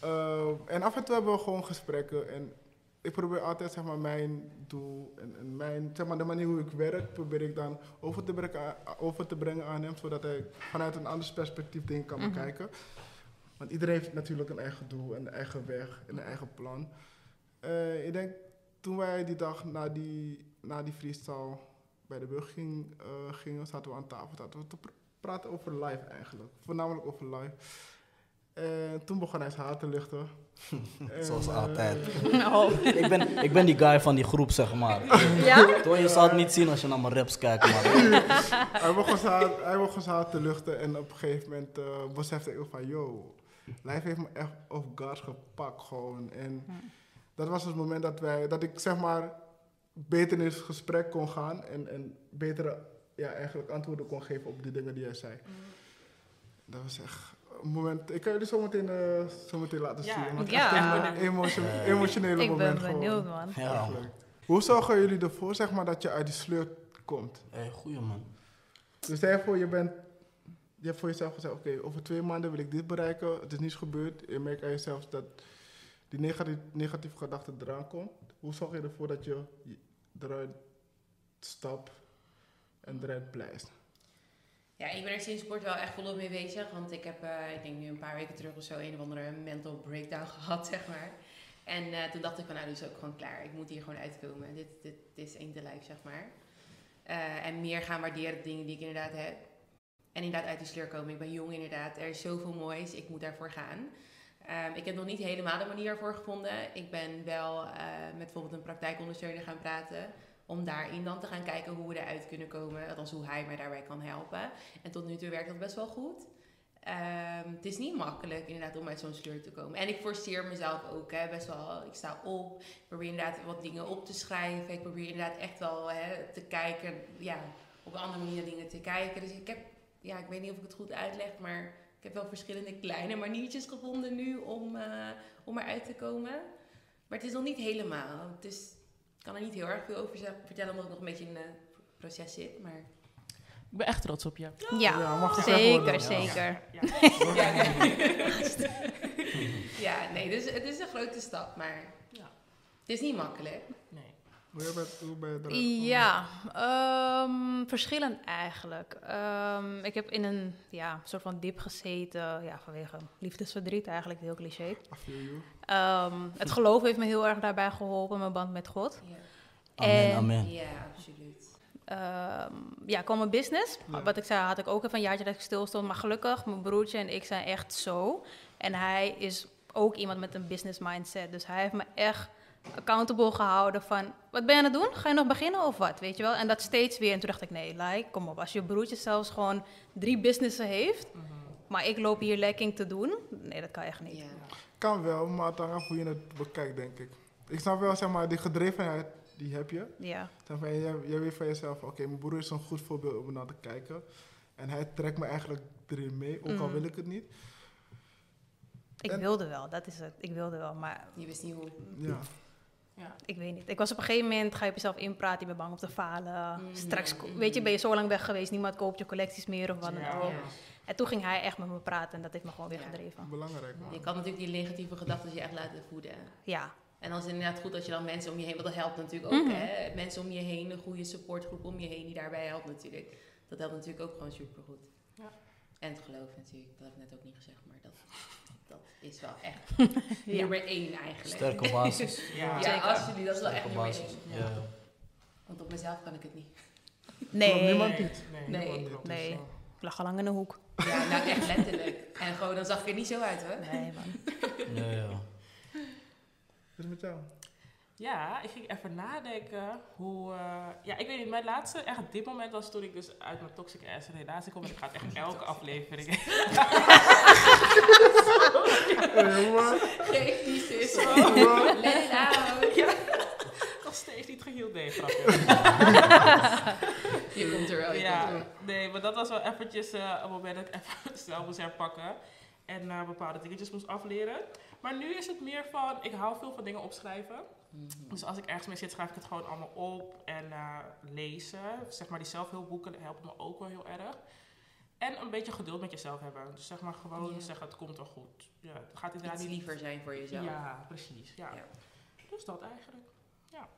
Eh, en af en toe hebben we gewoon gesprekken. En ik probeer altijd zeg maar, mijn doel en, en mijn, zeg maar, de manier hoe ik werk, probeer ik dan over te, brengen, aan- over te brengen aan hem. Zodat hij vanuit een ander perspectief dingen kan Mhm. bekijken. Want iedereen heeft natuurlijk een eigen doel, een eigen weg en een eigen plan. Eh, ik denk, toen wij die dag na die, na die freestyle bij de King eh, gingen, zaten we aan tafel zaten we te pr- praten over live eigenlijk. Voornamelijk over live. En toen begon hij zijn haar te luchten. En, Zoals eh, altijd. Oh. ik, ben, ik ben die guy van die groep zeg maar. Ja? Toch, je zal het niet zien als je naar mijn raps kijkt maar. hij begon zijn haar- hij begon zijn haar te luchten en op een gegeven moment eh, besefte ik ook van, yo, live heeft me echt off guard gepakt gewoon. En dat was het moment dat, wij, dat ik zeg maar beter in het gesprek kon gaan en, en betere ja, eigenlijk antwoorden kon geven op die dingen die hij zei. Dat was echt een moment. Ik kan jullie zo meteen, eh, zo meteen laten Ja, zien. Want ja. echt een eh, emotio- Ja. emotionele Ik moment ben gewoon. benieuwd, man. Ja. Hoe zorgen jullie ervoor zeg maar, dat je uit die sleur komt? Hey, goeie man. Dus stel je voor, je, bent, je hebt voor jezelf gezegd, oké, over twee maanden wil ik dit bereiken. Het is niet gebeurd. Je merkt aan jezelf dat die negatieve, gedachte eraan komt. Hoe zorg je ervoor dat je eruit stapt en eruit blijft? Ja, ik ben er sinds kort wel echt volop mee bezig. Want ik heb, eh, ik denk nu een paar weken terug of zo, een of andere mental breakdown gehad, zeg maar. En eh, toen dacht ik van, nou, nu is ook gewoon klaar. Ik moet hier gewoon uitkomen. Dit, dit, dit is één te lijf, zeg maar. Eh, en meer gaan waarderen de dingen die ik inderdaad heb. En inderdaad uit die sleur komen. Ik ben jong inderdaad. Er is zoveel moois. Ik moet daarvoor gaan. Ehm, ik heb nog niet helemaal de manier ervoor gevonden. Ik ben wel eh, met bijvoorbeeld een praktijkondersteuner gaan praten. Om daarin dan te gaan kijken hoe we eruit kunnen komen. Althans, hoe hij mij daarbij kan helpen. En tot nu toe werkt dat best wel goed. Ehm, het is niet makkelijk inderdaad om uit zo'n sleur te komen. En ik forceer mezelf ook hè, best wel. Ik sta op, ik probeer inderdaad wat dingen op te schrijven. Ik probeer inderdaad echt wel hè, te kijken, ja, op een andere manier dingen te kijken. Dus ik heb, ja, ik weet niet of ik het goed uitleg, maar ik heb wel verschillende kleine maniertjes gevonden nu om, eh, om eruit te komen. Maar het is nog niet helemaal. Het is, ik kan er niet heel erg veel over vertellen, omdat ik nog een beetje in het proces zit. Maar Ik ben echt trots op je. Ja, Ja, mag worden. zeker, Ja. zeker. ja, nee. ja, nee, dus het is een grote stap, maar Ja. het is niet makkelijk. Nee. Hoe, je bent, hoe ben je eruit gekomen? Ja, ehm, verschillend eigenlijk. Ehm, ik heb in een ja, soort van dip gezeten, ja, vanwege liefdesverdriet eigenlijk, heel cliché. Ehm, het geloof heeft me heel erg daarbij geholpen, mijn band met God. Ja, Amen, En- amen. ja absoluut. Ehm, ja, kwam mijn business. Ja. Wat ik zei, had ik ook even een jaartje dat ik stil stond. Maar gelukkig, mijn broertje en ik zijn echt zo. En hij is ook iemand met een business mindset. Dus hij heeft me echt accountable gehouden van... Wat ben je aan het doen? Ga je nog beginnen of wat? Weet je wel? En dat steeds weer. En toen dacht ik, nee, like, kom op. Als je broertje zelfs gewoon drie businessen heeft... Maar ik loop hier lekking te doen. Nee, dat kan echt niet. Ja. Kan wel, maar het hangt af hoe je het bekijkt, denk ik. Ik snap wel, zeg maar, die gedrevenheid, die heb je. Ja. Zeg maar, jij, jij weet van jezelf, oké, mijn broer is een goed voorbeeld om naar te kijken. En hij trekt me eigenlijk erin mee, ook al Mhm. wil ik het niet. Ik En- wilde wel, dat is het. Ik wilde wel, maar Je wist niet hoe. Ja. Ja. Ik weet niet. Ik was op een gegeven moment, ga je op jezelf inpraten, je bent bang om te falen. Mhm. Straks, weet je, ben je zo lang weg geweest, niemand koopt je collecties meer of wat dan Ja. ook. Ja. En toen ging hij echt met me praten en dat heeft me gewoon weer Ja. gedreven. Belangrijk, man. Je kan natuurlijk die negatieve gedachten je echt laten voeden. Ja, En dan is het inderdaad goed als je dan mensen om je heen, want dat helpt natuurlijk ook, Mhm. hè. Mensen om je heen, een goede supportgroep om je heen die daarbij helpt natuurlijk. Dat helpt natuurlijk ook gewoon supergoed. Ja. En het geloof natuurlijk, dat heb ik net ook niet gezegd, maar dat, dat is wel echt ja. nummer één eigenlijk. Sterke basis. Ja. Ja, Zeker. absoluut, dat is wel echt Sterke nummer basis. één. Ja. Want op mezelf kan ik het niet. Klopt, Nee, niemand Nee, niet. nee. Nee. Dus, Nee. ja. ik lag al lang in de hoek. Ja, nou echt letterlijk. En gewoon, dan zag ik er niet zo uit hoor. Nee, man. Ja, ja. Wat is met jou? Ja, ik ging even nadenken hoe... eh, ja, ik weet niet, mijn laatste echt dit moment was toen ik dus uit mijn toxic ass relatie kom. En ik ga het echt elke aflevering... Geef die zus. Let it out. Nog steeds niet geheeld, nee, grapje. Je komt er wel, ja, nee, maar dat was wel eventjes eh, een moment dat ik even snel moest herpakken. En eh, bepaalde dingetjes moest afleren. Maar nu is het meer van, ik hou veel van dingen opschrijven. Dus als ik ergens mee zit, schrijf ik het gewoon allemaal op en eh, lezen. Zeg maar, die zelfhulpboeken helpen me ook wel heel erg. En een beetje geduld met jezelf hebben. Dus zeg maar gewoon zeggen, het komt wel goed. Ja, het gaat inderdaad Iets niet... liever zijn voor jezelf. Ja, precies. Ja. Ja. Dus dat eigenlijk. Ja.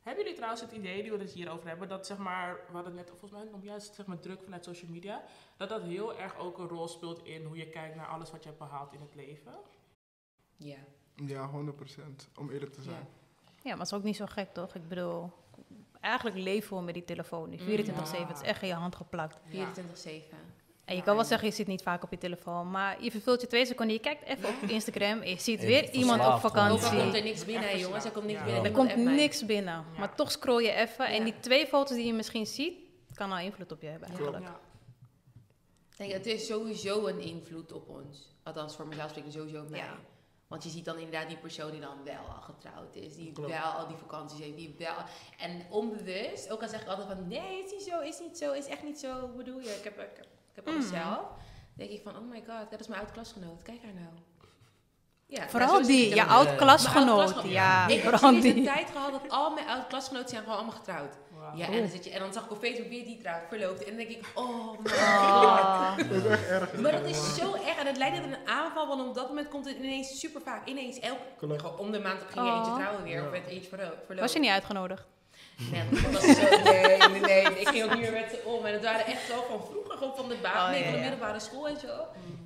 Hebben jullie trouwens het idee, die we het hierover hebben, dat zeg maar, we hadden het net volgens mij om juist zeg maar druk vanuit social media, dat dat heel erg ook een rol speelt in hoe je kijkt naar alles wat je hebt behaald in het leven? Ja. Ja, 100%. Om eerlijk te zijn. Ja, maar het is ook niet zo gek, toch? Ik bedoel, eigenlijk leven we met die telefoon nu. 24-7, Ja. het is echt in je hand geplakt. 24-7. En je kan wel en- zeggen, je zit niet vaak op je telefoon. Maar je vervult je twee seconden, je kijkt even op Instagram en je ziet weer iemand op vakantie. komt er niks binnen, jongens. Er komt niks ja. binnen. Er komt niks binnen. Ja. Maar toch scroll je even. En die twee foto's die je misschien ziet, kan al invloed op je hebben eigenlijk. Ja. Kijk, het is sowieso een invloed op ons. Althans, voor mezelf spreekt het sowieso op mij. Ja. Want je ziet dan inderdaad die persoon die dan wel al getrouwd is. Die Klopt. wel al die vakanties heeft. Die wel... En onbewust, ook al zeg ik altijd van... Nee, is niet zo, is niet zo, is echt niet zo. Hoe bedoel je? Ik heb, ik heb, ik heb alles Mhm. zelf. denk ik van, oh my god, dat is mijn oud-klasgenoot. Kijk haar nou. Ja, Vooral zie die, je oud-klasgenoot. Ja, Ik heb die. tijd gehad dat al mijn oud-klasgenoten zijn gewoon allemaal getrouwd. Ja, en dan, zit je, en dan zag ik op Facebook weer die trouwt, verloofd. En dan denk ik, oh my Oh. Dat is echt erg. maar dat is zo erg. En het leidt tot een aanval, want op dat moment komt het ineens super vaak. Ineens, elke, om de maand ging je Oh. eentje trouwen weer. Ja. Of werd eentje verlo- verloofd. Was je niet uitgenodigd? Nee, dat was zo, nee, nee, nee. Ik ging ook niet meer met ze om. En het waren echt zo van vroeger, gewoon van de, ba- Oh, nee, van de middelbare school en zo.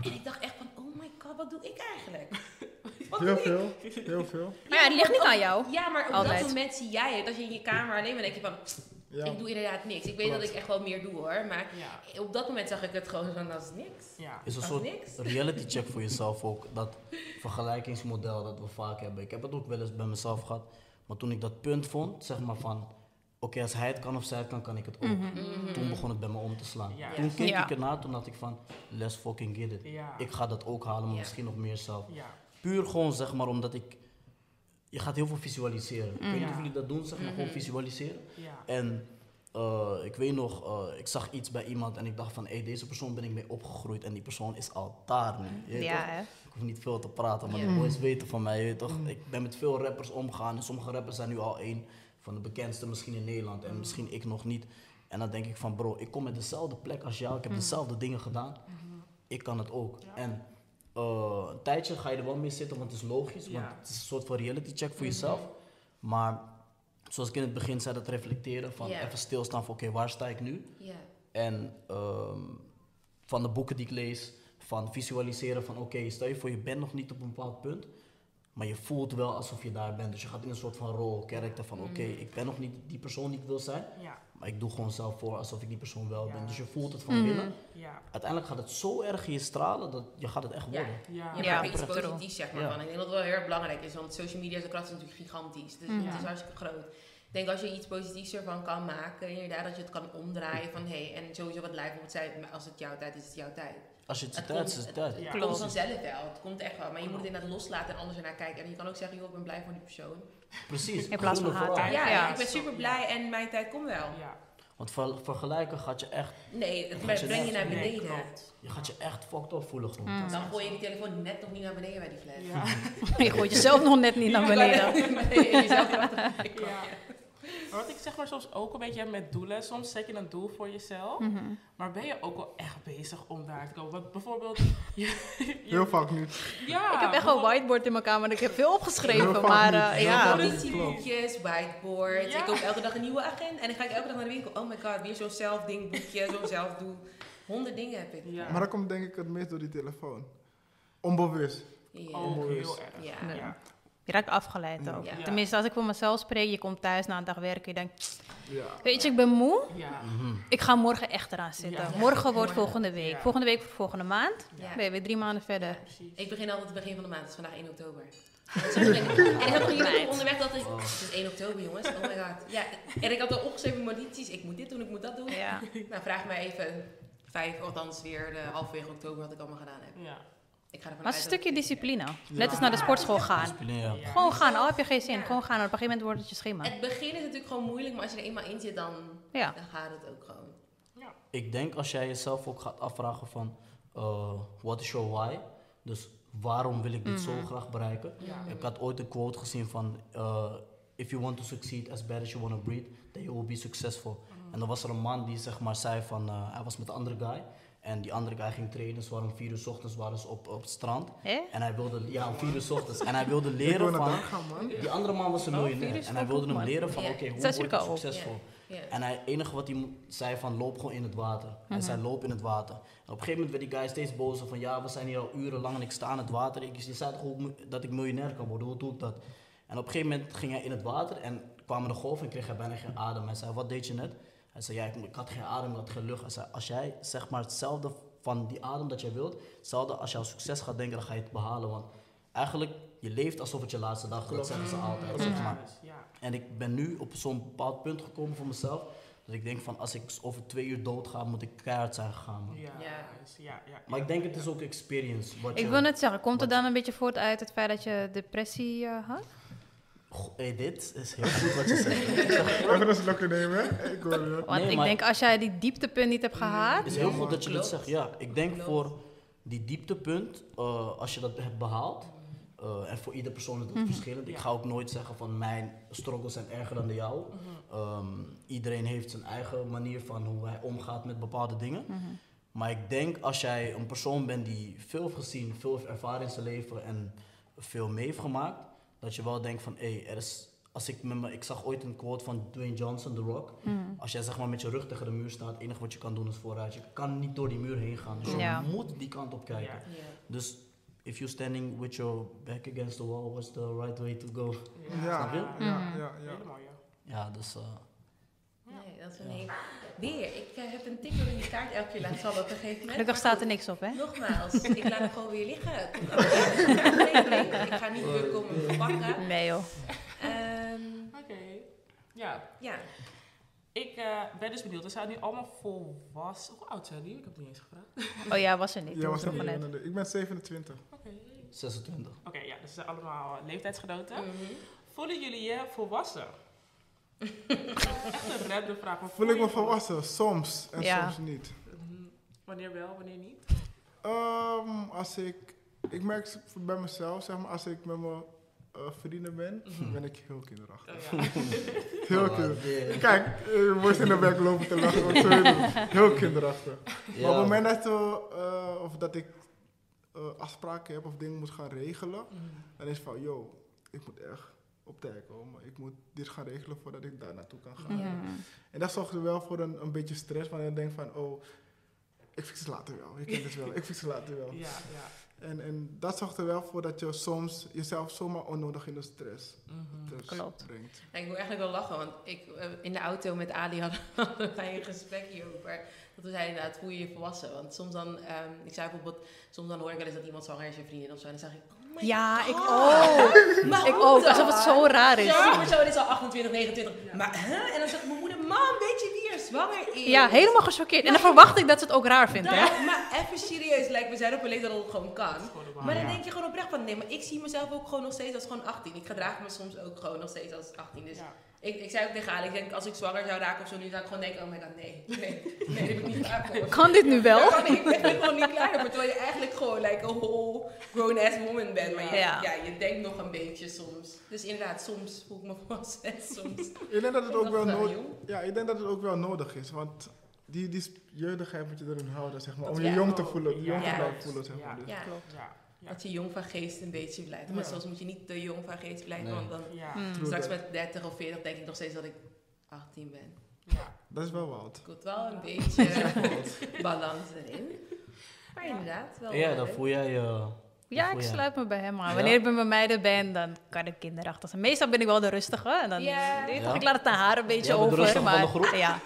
En ik dacht echt van, oh my god, wat doe ik eigenlijk? Wat Heel veel, heel veel. Maar ja, die ligt niet aan jou. Ja, maar op Altijd. dat moment zie jij het. Als je in je kamer alleen bent, denk je van, Ja. ik doe inderdaad niks. Ik weet Klopt. dat ik echt wel meer doe hoor. Maar Ja. op dat moment zag ik het gewoon van, dat is niks. Ja. is een Dat soort niks. reality check voor jezelf ook. Dat vergelijkingsmodel dat we vaak hebben. Ik heb het ook wel eens bij mezelf gehad. Maar toen ik dat punt vond, zeg maar van... Oké, als hij het kan of zij het kan, kan ik het ook. Toen begon het bij me om te slaan. Ja. Toen keek Ja. ik ernaar, toen dacht ik van... Let's fucking get it. Ja. Ik ga dat ook halen, maar Ja. misschien nog meer zelf. Puur gewoon zeg maar omdat ik... Je gaat heel veel visualiseren. Ik weet niet of jullie dat doen, zeg maar, gewoon visualiseren. Ja. En eh, ik weet nog, eh, ik zag iets bij iemand en ik dacht van, hé, deze persoon ben ik mee opgegroeid en die persoon is al daar nu. Ja, hè? Ik hoef niet veel te praten, maar Ja. de boys weten van mij, je toch? Ik ben met veel rappers omgegaan en sommige rappers zijn nu al één van de bekendste misschien in Nederland en misschien ik nog niet. En dan denk ik van, bro, ik kom met dezelfde plek als jou, ik heb dezelfde dingen gedaan. Ik kan het ook. En eh, een tijdje ga je er wel mee zitten, want het is logisch, want het is een soort van reality check voor jezelf. Maar zoals ik in het begin zei, dat reflecteren van even stilstaan van oké, waar sta ik nu? En ehm, van de boeken die ik lees, van visualiseren van oké, stel je voor je bent nog niet op een bepaald punt, maar je voelt wel alsof je daar bent. Dus je gaat in een soort van rol, karakter van oké, ik ben nog niet die persoon die ik wil zijn, Ja. maar ik doe gewoon zelf voor alsof ik die persoon wel ben. Ja. Dus je voelt het van binnen. Ja. Uiteindelijk gaat het zo erg in je stralen dat je gaat het echt Ja. worden. Ja. Ja, maakt iets positiefs, zeg maar. Ja. Van. Ik denk dat het wel heel erg belangrijk is, want social media, de kracht is natuurlijk gigantisch. Dus het is hartstikke groot. Ik denk als je iets positiefs ervan kan maken, inderdaad, dat je het kan omdraaien van hé, hey, en sowieso wat lijkt moet zijn, maar als het jouw tijd is, is het jouw tijd. Als je het Het komt- is het het-. Ja. Het Klopt. komt vanzelf wel, het komt echt wel. Maar je moet het inderdaad loslaten en anders ernaar kijken. En je kan ook zeggen, joh, ik ben blij voor die persoon. Precies. In plaats van vooral. Ja, Ja. ik ben super blij en mijn tijd komt wel. Ja. Want ver- vergelijken gaat je echt, Nee, het je breng je naar beneden. je gaat je echt fucked up voelen gewoon. Dan gooi je die telefoon net nog niet naar beneden bij die fles. Ja. Je gooit jezelf nog net niet naar beneden. Nee, jezelf Ja. Maar wat ik zeg maar soms ook een beetje heb met doelen. Soms zet je een doel voor jezelf. Mhm. Maar ben je ook wel echt bezig om daar te komen? Want bijvoorbeeld... Je, je- Heel vaak niet. ja, Ik heb echt een whiteboard in mijn kamer en ik heb veel Heel opgeschreven. Maar eh, Heel ja. Notitieboekjes, whiteboard. Ja. Ik koop elke dag een nieuwe agenda. En dan ga ik elke dag naar de winkel. Oh my god, weer zo'n zelfdingboekje, zo'n zelfdoel. Honderd dingen heb ik. Ja. Maar dat komt denk ik het meest door die telefoon. Onbewust. Ja. Heel Onbewust. erg. Ja. Nee. Ja. Je raakt afgeleid ook. Ja. Tenminste, als ik voor mezelf spreek, je komt thuis na een dag werken, je denkt, Ja. weet je, ik ben moe. Ja. Mhm. Ik ga morgen echt eraan zitten. Ja. Morgen wordt volgende week. Ja. Volgende week wordt volgende maand. Ja. Ben je weer drie maanden verder. Ik begin altijd het begin van de maand. Het is vandaag 1 oktober. en ik had onderweg dat ik... Het is 1 oktober, jongens. Oh my god. Ja, en ik had al opgeschreven notities. Ik moet dit doen, ik moet dat doen. Ja. Nou, vraag mij even vijf, althans weer de halfwege oktober wat ik allemaal gedaan heb. Ja. Ik ga ervan Maar het is een stukje discipline. Net als naar de sportschool gaan. Gewoon gaan, al heb je geen zin. Ja. Gewoon gaan. En op een gegeven moment wordt het je schema. Het begin is natuurlijk gewoon moeilijk, maar als je er eenmaal in zit, dan, Ja. dan gaat het ook gewoon. Ik denk als jij jezelf ook gaat afvragen van, eh what is your why? Dus waarom wil ik dit zo graag bereiken? Ja. Ik had ooit een quote gezien van, eh, if you want to succeed as bad as you want to breathe, then you will be successful. En dan was er een man die zeg maar zei van, eh, hij was met een andere guy. En die andere guy ging trainen, ze waren om vier uur 's ochtends waren ze op, op het strand. En hij wilde, ja, om vier uur 's ochtends. En hij wilde leren van, daar gaan, man. die andere man was een Oh, miljonair. En hij wilde hem man. leren van, oké, hoe word ik succesvol? En hij, het enige wat hij zei van loop gewoon in het water. Hij Mhm. zei loop in het water. En op een gegeven moment werd die guy steeds bozer van ja, we zijn hier al urenlang en ik sta in het water. Ik, je zei toch dat ik miljonair kan worden, hoe doe ik dat? En op een gegeven moment ging hij in het water en kwamen de golven en kreeg hij bijna geen adem. Hij zei wat deed je net? Hij zei ja, ik, ik had geen adem, ik had geen lucht. Hij zei als jij zeg maar hetzelfde van die adem dat jij wilt, hetzelfde als je aan succes gaat denken, dan ga je het behalen. Want eigenlijk, je leeft alsof het je laatste dag is. Dat zeggen ze altijd. Zeg maar. Ja. En ik ben nu op zo'n bepaald punt gekomen voor mezelf. Dat ik denk van als ik over twee uur dood ga, moet ik keihard zijn gegaan. man. Ja. Ja. Ja. Ja. Maar ik denk het is ook experience. Wat Ik je, wil net zeggen, komt het dan een beetje voort uit het feit dat je depressie eh, had? Goh, hey, dit is heel goed wat je zegt. Even een slokje nemen? Ik hoor je. Want Nee, ik maar- denk als jij die dieptepunt niet hebt gehaald. Het is heel Ja, goed dat je dat Klopt. zegt. Ja, ik denk Klopt. voor die dieptepunt, eh, als je dat hebt behaald, eh, en voor ieder persoon is dat verschillend. Ik Ja. ga ook nooit zeggen van mijn struggles zijn erger dan de jouwe. Ehm, iedereen heeft zijn eigen manier van hoe hij omgaat met bepaalde dingen. Maar ik denk als jij een persoon bent die veel heeft gezien, veel heeft ervaren in zijn leven en veel mee heeft gemaakt, dat je wel denkt van hé, er is als ik met me, ik zag ooit een quote van Dwayne Johnson, The Rock. Mm. Als jij zeg maar met je rug tegen de muur staat, het enige wat je kan doen is vooruit. Je kan niet door die muur heen gaan. Dus je moet die kant op kijken. Dus if you're standing with your back against the wall, what's the right way to go? Ja, Snap je? ja, ja, ja. Helemaal, ja. Ja, dus eh, Nee, dat is een. Weer, ik eh, heb een tik waarin je kaart elke keer laat vallen op een gegeven moment. Gelukkig staat er niks op, hè? Nogmaals, ik laat hem gewoon weer liggen. Aflevering. Ik ga niet bukken om hem te pakken. Nee, joh. Ehm, Oké. Ja, ja, ik eh, ben dus benieuwd. We zijn nu allemaal volwassen. Hoe oud zijn jullie? Ik heb het niet eens gevraagd. Oh ja, was er niet. Ja, was er niet. net. Ik ben 27. Oké. 26. Oké, ja, dus ze zijn allemaal leeftijdsgenoten. Mhm. Voelen jullie je volwassen? Echt een random vraag. maar Voel ik je me je volwassen? Soms en Ja. soms niet. Mhm. Wanneer wel, wanneer niet? Ehm, als ik, ik merk bij mezelf, zeg maar, als ik met mijn eh, vrienden ben, Mhm. ben ik heel kinderachtig. Oh, ja. Heel Oh, kinderachtig. Kijk, eh, we in de werk lopen te lachen, wat je? Heel kinderachtig. Ja. Maar op het moment dat, we, eh, of dat ik eh, afspraken heb of dingen moet gaan regelen, Mhm. dan is het van, yo, ik moet echt op tijd komen. Ik moet dit gaan regelen voordat ik daar naartoe kan gaan. Mhm. En dat zorgt er wel voor een, een beetje stress, wanneer je denkt van, oh, ik fix het later wel. Je kent het wel, ik fix het later wel. Ja, ja. En, en dat zorgt er wel voor dat je soms jezelf zomaar onnodig in de stress Mhm. Klopt. brengt. Ja, ik moet eigenlijk wel lachen, want ik, eh, in de auto met Ali hadden wij een gesprek hierover. Dat we zeiden inderdaad, voel je je volwassen? Want soms dan, ehm, ik zei bijvoorbeeld, soms dan hoor ik wel eens dat iemand zwanger is, je vriendin of zo. En dan zeg ik, oh my Ja, ik ook. Maar Ik ook, alsof het zo raar is. Ja, maar zo, dit is al 28, 29. Maar, hè? En dan zegt mijn moeder, mam, weet je wie er zwanger is? Ja, helemaal gechoqueerd. En dan verwacht ik dat ze het ook raar vindt, hè? Nou, maar even serieus, like, we zijn op een leeftijd dat het gewoon kan. Gewoon Maar dan denk je gewoon oprecht van, nee, maar ik zie mezelf ook gewoon nog steeds als gewoon 18. Ik gedraag me soms ook gewoon nog steeds als 18. Dus Ja. Ik, ik zei ook tegen Ali, ik denk als ik zwanger zou raken of zo, nu zou ik gewoon denken, oh my god, nee, nee, nee, daar ben ik niet klaar voor. Kan dit nu wel? Ja, kan ik, ben gewoon niet klaar voor, terwijl je eigenlijk gewoon like een whole grown-ass woman bent. Maar je, Ja. ja. je denkt nog een beetje soms. Dus inderdaad, soms voel ik me en soms Ik denk dat het ook wel nodig ja, ik denk dat het ook wel nodig is, want die, die jeugdigheid moet je erin houden, zeg maar, Dat om je jong te voelen, jong te blijven voelen, zeg maar. Ja. Dus. Ja, Klopt. Ja. Ja. dat je jong van geest een beetje blijft. Maar Ja. soms moet je niet te jong van geest blijven, Nee. want dan Ja. Hmm. Straks met 30 of 40 denk ik nog steeds dat ik 18 ben. Ja. Dat is wel wat. Ik moet wel een beetje balans erin. Maar inderdaad, wel. Ja, dan voel jij je... Ja, ik sluit me bij hem aan. Ja? Wanneer ik bij mijn meiden ben, dan kan ik kinderachtig zijn. Meestal ben ik wel de rustige. En dan, Ja. ik laat het aan haar een beetje over. maar, de groep? Ja.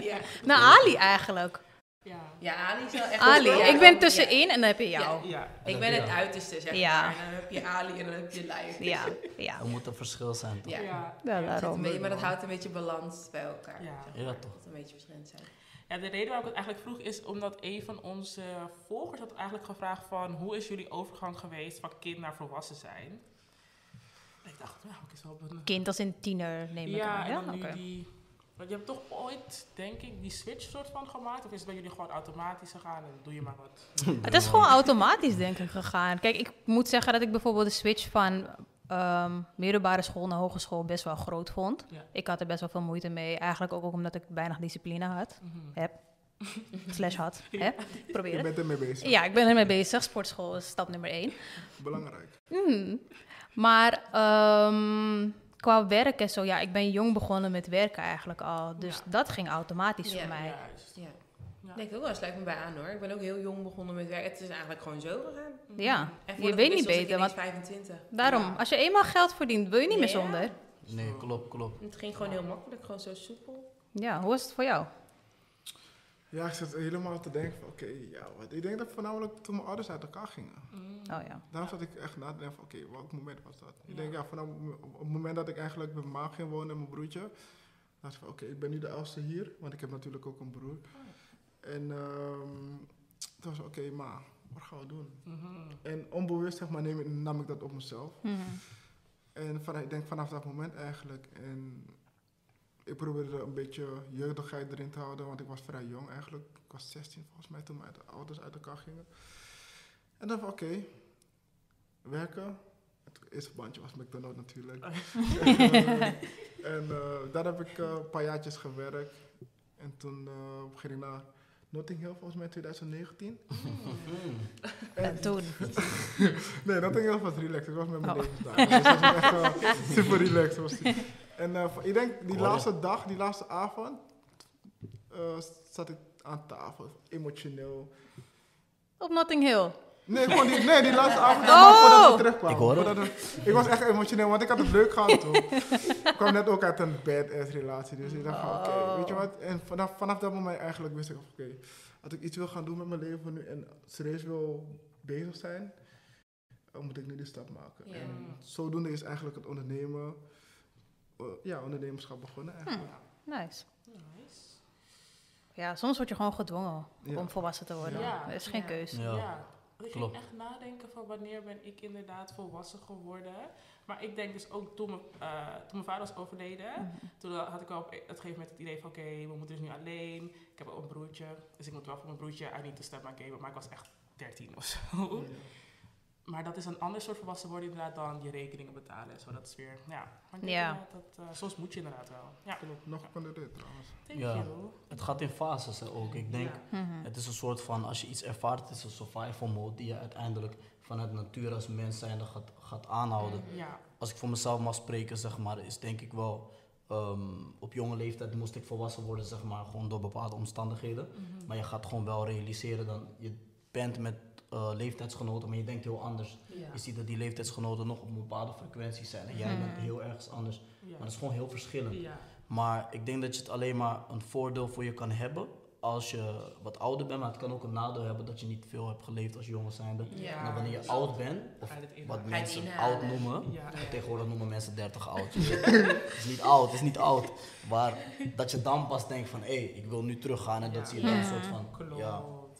Ja. Nou, Ali eigenlijk. Ja. ja, Ali is wel echt... Ali. Ja, ik ben ja. tussenin en dan heb je jou. Ja. Ik ben het uiterste, zeg Ja. maar. En dan heb je Ali en dan heb je Live. Ja, ja. Er moet een verschil zijn, toch? Ja. Daarom. beetje, maar dat houdt een beetje balans bij elkaar. Ja. zeg Ja, maar. toch. Dat een beetje verschillend zijn. Ja, de reden waarom ik het eigenlijk vroeg is omdat een van onze volgers had eigenlijk gevraagd van hoe is jullie overgang geweest van kind naar volwassen zijn? En ik dacht, nou, ik is wel een... Kind als een tiener, neem ik Ja, aan. en Ja, dan nu oké. die... Want je hebt toch ooit, denk ik, die switch soort van gemaakt? Of is het bij jullie gewoon automatisch gegaan en doe je maar wat? Het is gewoon automatisch, denk ik, gegaan. Kijk, ik moet zeggen dat ik bijvoorbeeld de switch van ehm, middelbare school naar hogeschool best wel groot vond. Ja. Ik had er best wel veel moeite mee. Eigenlijk ook omdat ik weinig discipline had. Mhm. Heb. Slash had. Hè? Je Probeer het. bent ermee bezig. Ja, ik ben ermee bezig. Sportschool is stap nummer één. Belangrijk. Hmm. Maar ehm, qua werk en zo, ja, ik ben jong begonnen met werken eigenlijk al. Dus Ja. dat ging automatisch Ja. voor mij. Juist. Ja. Ja. Ik denk ook wel, sluit me bij aan hoor. Ik ben ook heel jong begonnen met werken. Het is eigenlijk gewoon zo gegaan. Ja, En je weet ik niet ik beter. Want 25. daarom, Ja. als je eenmaal geld verdient, wil je niet meer Ja. zonder. Nee, klopt, klopt. Het ging gewoon heel makkelijk, gewoon zo soepel. Ja, hoe was het voor jou? Ja, ik zit helemaal te denken van, oké, ja, wat. Ik denk dat voornamelijk toen mijn ouders uit elkaar gingen. Mm. Oh ja. Daarom zat ik echt na te denken van, oké, welk moment was dat? Ik denk, ja, vanaf op het moment dat ik eigenlijk met mijn ma ging wonen en mijn broertje, dacht ik van, oké, ik ben nu de oudste hier, want ik heb natuurlijk ook een broer. En ehm toen was ik, oké, ma, wat gaan we doen? Mhm. En onbewust, zeg maar, neem ik, nam ik dat op mezelf. Mhm. En van, ik denk vanaf dat moment eigenlijk. En ik probeerde een beetje jeugdigheid erin te houden, want ik was vrij jong eigenlijk. Ik was 16 volgens mij toen mijn ouders uit elkaar gingen. En dan van oké, werken. Het eerste bandje was McDonald's natuurlijk. en eh, daar heb ik eh, een paar jaartjes gewerkt. En toen eh, ging ik naar Notting Hill volgens mij 2019. En toen. Nee, Notting Hill was relaxed. Ik was met mijn Oh. levensdagen. Dus dat was echt super relaxed. Was die. En eh, ik denk die Hoor laatste dag, die laatste avond, eh, zat ik aan tafel. Emotioneel. Op Notting Hill. Nee, gewoon die, nee, die laatste avond Oh! voordat we terugkwamen. Ik hoor het. Ik was echt emotioneel, want ik had het leuk gehad toen. ik kwam net ook uit een bad-ass relatie, dus ik dacht van oké, Oh. weet je wat. En vanaf, vanaf dat moment eigenlijk wist ik oké, als ik iets wil gaan doen met mijn leven nu en serieus wil bezig zijn, dan moet ik nu die stap maken. En zodoende is eigenlijk het ondernemen, ja, ondernemerschap begonnen eigenlijk. Nice. Nice. Ja, soms word je gewoon gedwongen Ja. om volwassen te worden. Ja. Er is geen Ja. keus. Ja. Ja. Ik ging echt nadenken van wanneer ben ik inderdaad volwassen geworden. Maar ik denk dus ook toen mijn, eh, toen mijn vader was overleden, Mhm. toen had ik wel op een gegeven moment het idee van oké, we moeten dus nu alleen. Ik heb ook een broertje, dus ik moet wel voor mijn broertje, I need to step my game. Maar ik was echt 13 of zo. Maar dat is een ander soort volwassen worden inderdaad dan je rekeningen betalen en zo. Dat is weer, ja. Maar ik denk Ja. inderdaad dat, eh, soms moet je inderdaad wel. Ja, nog van de dit trouwens. thank Ja. you. Het gaat in fases hè, ook. Ik denk, Ja. Mhm. het is een soort van, als je iets ervaart, het is een survival mode die je uiteindelijk vanuit natuur als mens zijnde gaat, gaat aanhouden. Ja. Als ik voor mezelf mag spreken, zeg maar, is denk ik wel, ehm, op jonge leeftijd moest ik volwassen worden, zeg maar, gewoon door bepaalde omstandigheden. Mhm. Maar je gaat gewoon wel realiseren dat je bent met eh, leeftijdsgenoten, maar je denkt heel anders. Ja. Je ziet dat die leeftijdsgenoten nog op een bepaalde frequentie zijn en jij bent heel ergens anders. Ja. Maar dat is gewoon heel verschillend. Ja. Maar ik denk dat je het alleen maar een voordeel voor je kan hebben als je wat ouder bent. Maar het kan ook een nadeel hebben dat je niet veel hebt geleefd als jongen zijnde. Ja. En wanneer je oud bent, of wat mensen oud noemen. Ja. Tegenwoordig noemen mensen 30 oud. het is niet oud, het is niet oud. Maar dat je dan pas denkt van, hé, ik wil nu teruggaan. En dat zie je dan een soort van,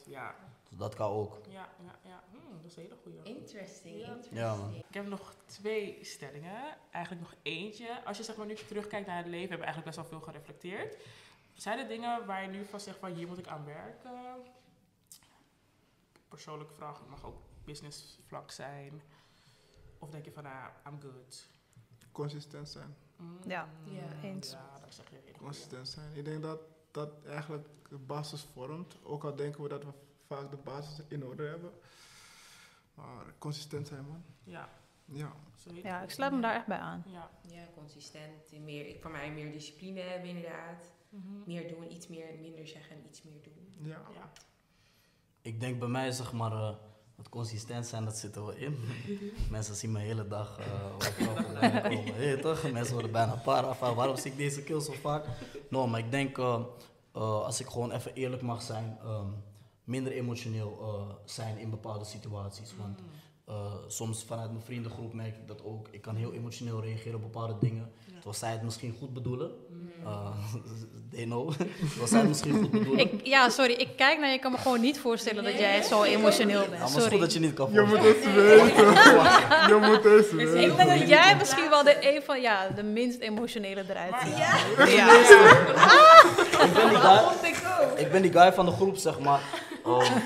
Ja. Dat kan ook. Ja, ja, ja. Hmm, dat is een hele goede. Interesting, Ja. interesting. Ja, man. Ik heb nog twee stellingen. Eigenlijk nog eentje. Als je zeg maar nu terugkijkt naar het leven, hebben we eigenlijk best wel veel gereflecteerd. Zijn er dingen waar je nu van zegt van hier moet ik aan werken? Persoonlijke vraag, het mag ook business vlak zijn. Of denk je van, ah, I'm good. Consistent zijn. Mm, Ja, Ja. eens. Ja, dat zeg je heel goed. consistent zijn. Ik denk dat dat eigenlijk de basis vormt. Ook al denken we dat we vaak de basis in orde hebben. Maar consistent zijn, man. Ja, Ja. Ja, het. ik sluit me daar echt bij aan. Ja. Ja, consistent. En Meer, ik- voor mij meer discipline hebben inderdaad. Mhm. Meer doen, iets meer, minder zeggen en iets meer doen. Ja. Ja. Ik denk bij mij, zeg maar, eh het consistent zijn, dat zit er wel in. Mensen zien me de hele dag voorbij komen. Hey, toch? Mensen worden bijna para van waarom zie ik deze kill zo vaak? No, maar ik denk, eh, eh, als ik gewoon even eerlijk mag zijn, ehm, minder emotioneel eh, zijn in bepaalde situaties. Want Mm. eh, soms vanuit mijn vriendengroep merk ik dat ook. Ik kan heel emotioneel reageren op bepaalde dingen. Ja. Terwijl zij het misschien goed bedoelen. Mm. Uh, they know. Terwijl zij het misschien goed bedoelen. Ik, ja, sorry, ik kijk naar je. Ik kan me gewoon niet voorstellen dat jij zo emotioneel Ja, bent. maar het is goed Sorry. dat je niet kan Je moet voorstellen. het weten. Je moet het weten. Ik denk dat jij misschien wel de, een van, ja, de minst emotionele eruit Maar ziet. ja, Ja. Ik ben die guy, ik ben die guy van de groep, zeg maar. Oh.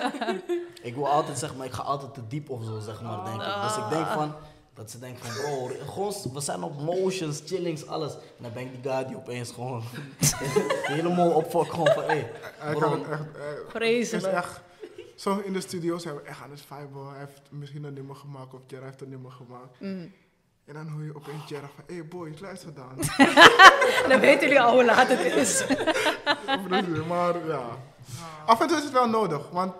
ik wil altijd, zeg maar, ik ga altijd te diep of zo, zeg maar, denk ik. Dus ik denk van, dat ze denken van, bro, gewoon, we zijn op motions, chillings, alles. En dan ben ik die guy die opeens gewoon helemaal opfokt, gewoon van, hé, bro. eh, Het is Vreselijk. echt... Zo in de studio zijn we echt aan het viben. Hij heeft misschien een nummer gemaakt of Jerry heeft een nummer gemaakt. Mm. En dan hoor je opeens Jerry van... Hé hey boys, luister dan. Dan weten jullie al hoe laat het is. Dus, maar ja. Af en toe is het wel nodig. Want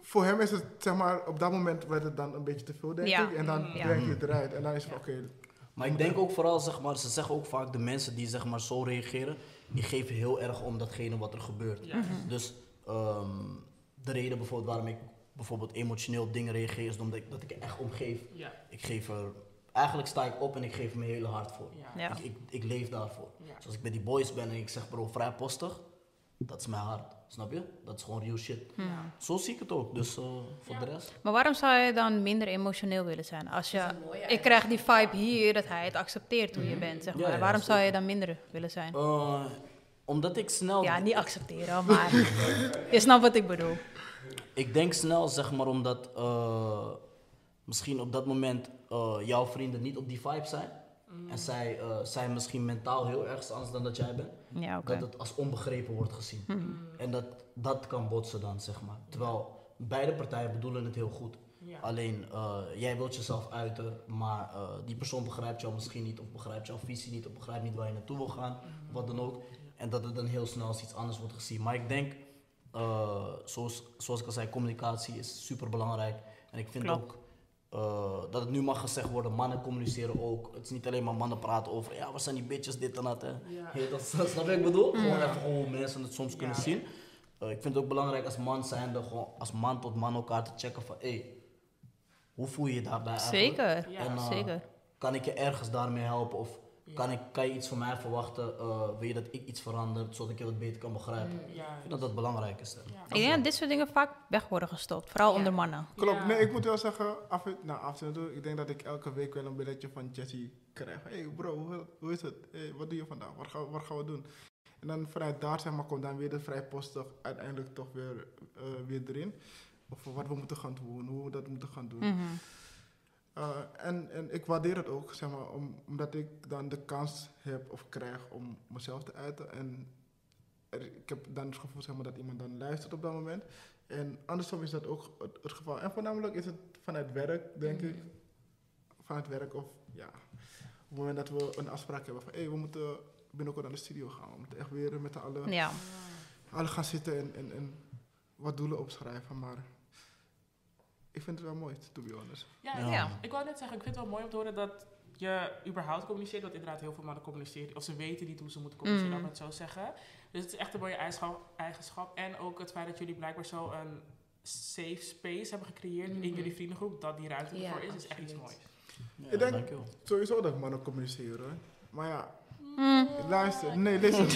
voor hem is het, zeg maar, op dat moment werd het dan een beetje te veel, denk Ja. ik. En dan Ja. brengt je het eruit. En dan is het oké, Maar ik denk ook vooral, zeg maar, ze zeggen ook vaak de mensen die zeg maar zo reageren, die geven heel erg om datgene wat er gebeurt. Ja. Mhm. Dus ehm, de reden bijvoorbeeld waarom ik bijvoorbeeld emotioneel op dingen reageer, is omdat ik, dat ik er echt om geef. Ja. Ik geef er, eigenlijk sta ik op en ik geef er mijn hele hart voor. Ja. Ja. Ik, ik, ik leef daarvoor. Ja. Dus als ik bij die boys ben en ik zeg bro, vrij postig, dat is mijn hart. Snap je? Dat is gewoon real shit. Zo zie ik het ook, dus eh, voor Ja. de rest. Maar waarom zou je dan minder emotioneel willen zijn? Als je, ik krijg die vibe hier dat hij het accepteert hoe je bent, zeg maar. ja, waarom zou je dan minder willen zijn? Eh, omdat ik snel Ja, niet accepteren, maar je snapt wat ik bedoel. Ik denk snel, zeg maar, omdat eh, misschien op dat moment eh, jouw vrienden niet op die vibe zijn. En zij eh, zijn misschien mentaal heel erg anders dan dat jij bent. Ja, oké. Dat het als onbegrepen wordt gezien. Mhm. En dat, dat kan botsen dan, zeg maar. Terwijl beide partijen bedoelen het heel goed. Ja. Alleen, eh, jij wilt jezelf uiten, maar eh, die persoon begrijpt jou misschien niet, of begrijpt jouw visie niet, of begrijpt niet waar je naartoe wil gaan, wat dan ook. En dat het dan heel snel als iets anders wordt gezien. Maar ik denk, eh, zoals, zoals ik al zei, communicatie is super belangrijk. En ik vind Klopt. ook eh, dat het nu mag gezegd worden, mannen communiceren ook. Het is niet alleen maar mannen praten over, ja, waar zijn die bitches, dit en dat. Hè. Ja. Ja, dat, dat snap je wat ik bedoel? Gewoon even hoe mensen het soms Ja. kunnen zien. Eh, ik vind het ook belangrijk als man zijnde, gewoon als man tot man elkaar te checken van, hé, hey, hoe voel je je daarbij eigenlijk? Zeker, Ja, En, eh, zeker. Kan ik je ergens daarmee helpen? Of Ja. kan, ik, kan je iets van mij verwachten? Eh, wil je dat ik iets verander, zodat ik je wat beter kan begrijpen? Ja. Ik vind dat dat belangrijk is. Ja. Ik denk dat dit soort dingen vaak weg worden gestopt, vooral Ja. onder mannen. Klopt. Ja. Nee, ik moet wel zeggen, af en, nou, af en toe, ik denk dat ik elke week wel een belletje van Jesse krijg. Hé hey bro, hoe, hoe is het? Hey, wat doe je vandaag? Wat gaan, wat gaan we doen? En dan vanuit daar zeg maar, komt dan weer de vrijpostig uiteindelijk toch weer, eh, weer erin. Over wat we moeten gaan doen, hoe we dat moeten gaan doen. Mhm. Uh, en, en ik waardeer het ook, zeg maar, om, omdat ik dan de kans heb of krijg om mezelf te uiten. En er- ik heb dan het gevoel zeg maar, dat iemand dan luistert op dat moment. En andersom is dat ook het, het geval. En voornamelijk is het vanuit werk, denk ik. Vanuit werk of ja, op het moment dat we een afspraak hebben van hé, hey, we moeten binnenkort naar de studio gaan. We moeten echt weer met z'n allen, Ja, allen gaan zitten en, en, en wat doelen opschrijven. Maar ik vind het wel mooi, to be honest. Ja, Ja. ja. ik wou net zeggen, ik vind het wel mooi om te horen dat je überhaupt communiceert. Want inderdaad heel veel mannen communiceren. Of ze weten niet hoe ze moeten communiceren, Mm. laat ik het zo zeggen. Dus het is echt een mooie eigenschap. En ook het feit dat jullie blijkbaar zo een safe space hebben gecreëerd in Mhm. jullie vriendengroep. Dat die ruimte Ja, ervoor is, is echt iets moois. Ja, Ik denk- dankjewel. Sowieso dat mannen communiceren. Maar ja, Mm, luister. Nee, listen.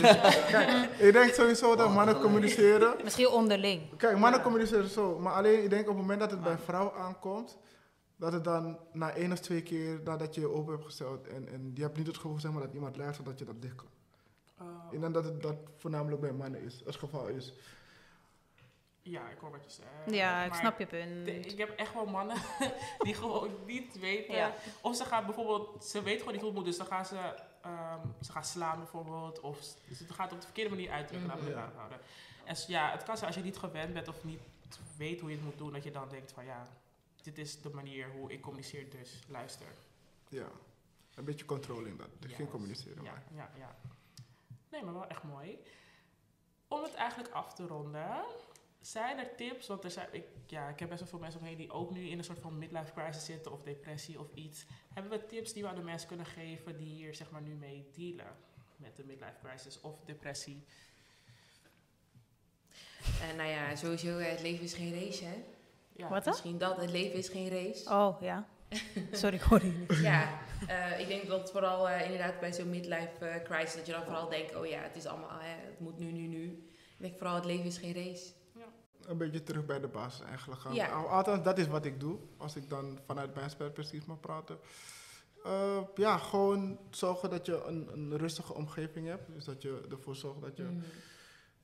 Kijk, ik denk sowieso dat mannen communiceren. misschien onderling. Kijk, mannen Ja. communiceren zo. Maar alleen, ik denk op het moment dat het bij vrouw aankomt, dat het dan na één of twee keer nadat je je open hebt gesteld en, en je hebt niet het gevoel zeg maar, dat iemand luistert, dat je dat dicht kan. Oh, Ik denk dat het dat voornamelijk bij mannen is, het geval is. ja, ik hoor wat je zegt. Ja, ik snap je punt. de- ik heb echt wel mannen die gewoon niet weten. Ja. Of ze gaan bijvoorbeeld, ze weten gewoon niet hoe het moet, dus dan gaan ze, ehm, ze gaan slaan bijvoorbeeld. Of gaan het op de verkeerde manier uitdrukken, Mhm. laten we het. En ja, het kan zijn als je niet gewend bent of niet weet hoe je het moet doen, dat je dan denkt van ja, dit is de manier hoe ik communiceer, dus luister. Ja, een beetje controlling dat. Dus Ja. geen communiceren. Ja, maar. ja, ja. Nee, maar wel echt mooi. Om het eigenlijk af te ronden, zijn er tips? Want er zijn, ik, ja, ik heb best wel veel mensen omheen die ook nu in een soort van midlife crisis zitten of depressie of iets. Hebben we tips die we aan de mensen kunnen geven die hier zeg maar nu mee dealen met de midlife crisis of depressie? En nou ja, sowieso, eh, het leven is geen race, hè? Ja. Wat dan? Misschien dat, het leven is geen race. Oh, ja. Sorry, ik hoorde je niet. Ja, eh, ik denk dat vooral eh, inderdaad bij zo'n midlife eh, crisis, dat je dan vooral denkt, oh ja, het is allemaal, hè, het moet nu, nu, nu. Ik denk vooral, het leven is geen race. Een beetje terug bij de basis eigenlijk gaan. Ja. Althans, dat is wat ik doe, als ik dan vanuit mijn perspectief mag praten. Eh, ja, gewoon zorgen dat je een, een rustige omgeving hebt. Dus dat je ervoor zorgt dat je Mm.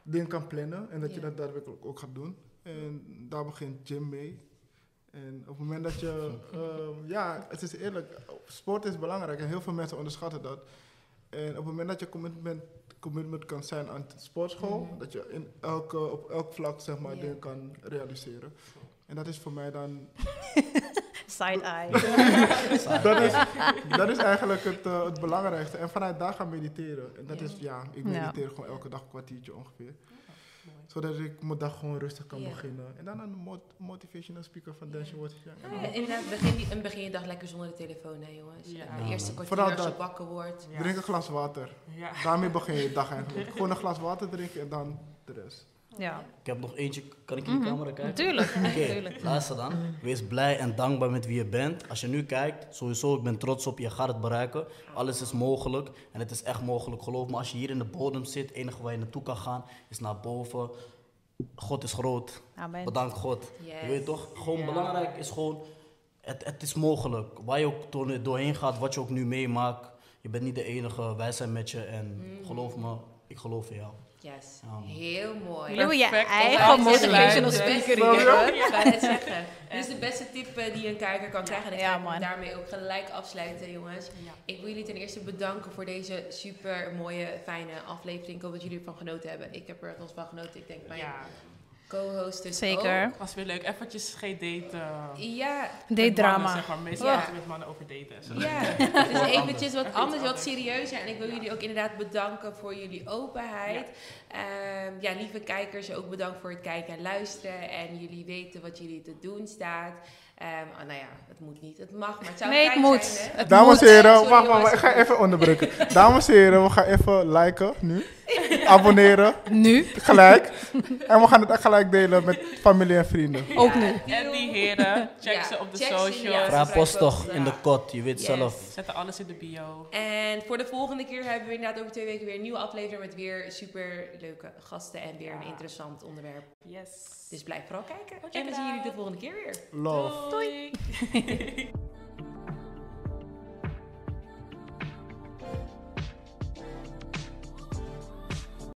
dingen kan plannen en dat je dat daadwerkelijk ook gaat doen. En daar begint gym mee. En op het moment dat je, ehm, ja, het is eerlijk, sport is belangrijk en heel veel mensen onderschatten dat. En op het moment dat je commitment, commitment kan zijn aan de sportschool, Mhm. dat je in elke, op elk vlak zeg maar, dingen kan realiseren. En dat is voor mij dan, Side eye. dat is, dat is eigenlijk het, eh, het belangrijkste. En vanuit daar gaan mediteren. En dat is, ja, ik mediteer gewoon elke dag een kwartiertje ongeveer. Zodat ik mijn dag gewoon rustig kan Ja. beginnen. En dan een mot- motivational speaker van wordt ja. Nou ja, inderdaad, begin, die- begin je dag lekker zonder de telefoon, hè jongens. Ja. De eerste kwartier Vooral als je wakker wordt. Ja. Drink een glas water. Ja. Daarmee begin je je dag eigenlijk. Gewoon een glas water drinken en dan de rest. Ja, Ik heb nog eentje, kan ik in de Mhm. camera kijken? natuurlijk. Oké, natuurlijk. luister dan. Wees blij en dankbaar met wie je bent. Als je nu kijkt, sowieso, ik ben trots op je, je gaat het bereiken. Alles is mogelijk en het is echt mogelijk. Geloof me, als je hier in de bodem zit, het enige waar je naartoe kan gaan is naar boven. God is groot. Amen. Bedankt God. Yes. Je weet toch? Gewoon Ja. belangrijk is gewoon, het, het is mogelijk. Waar je ook door- doorheen gaat, wat je ook nu meemaakt. Je bent niet de enige, wij zijn met je en Mm. geloof me, ik geloof in jou. Yes, Ja, man. heel mooi. Jullie hebben je eigen motivational speaker. Ik wou net zeggen. Dus de beste tip eh, die een kijker kan krijgen. En ik Ja, ga man. daarmee ook gelijk afsluiten, jongens. Ja. Ik wil jullie ten eerste bedanken voor deze super mooie, fijne aflevering. Ik hoop dat jullie ervan genoten hebben. Ik heb er althans van genoten. Ik denk mijn Ja, co-host dus Zeker. was weer leuk. Eventjes geen date. eh, ook. Ja, Date drama. mannen, zeg maar. Meestal Ja. met mannen over daten. en zo. Ja, dus Wat eventjes wat anders, wat serieuzer. En ik wil jullie ook inderdaad bedanken voor jullie openheid. Ehm, ja, lieve kijkers, ook bedankt voor het kijken en luisteren. En jullie weten wat jullie te doen staat. Ehm, oh, nou ja, het moet niet, het mag, maar het zou Nee, het moet. zijn, hè? Het Dames en moet. heren, Sorry, wacht, ik ga even onderbreken. Dames en heren, we gaan even liken nu. Abonneren, Nu. gelijk. En we gaan het echt gelijk delen met familie en vrienden. Ook nu. En die heren, check Ja, ze op de socials. ja. Vraag post toch in de kot, je weet Yes. zelf. Zetten alles in de bio. En voor de volgende keer hebben we inderdaad over twee weken weer een nieuwe aflevering met weer super leuke gasten en weer een interessant onderwerp. Yes. Dus blijf vooral kijken. en we zien jullie de volgende keer weer. Love. Doei.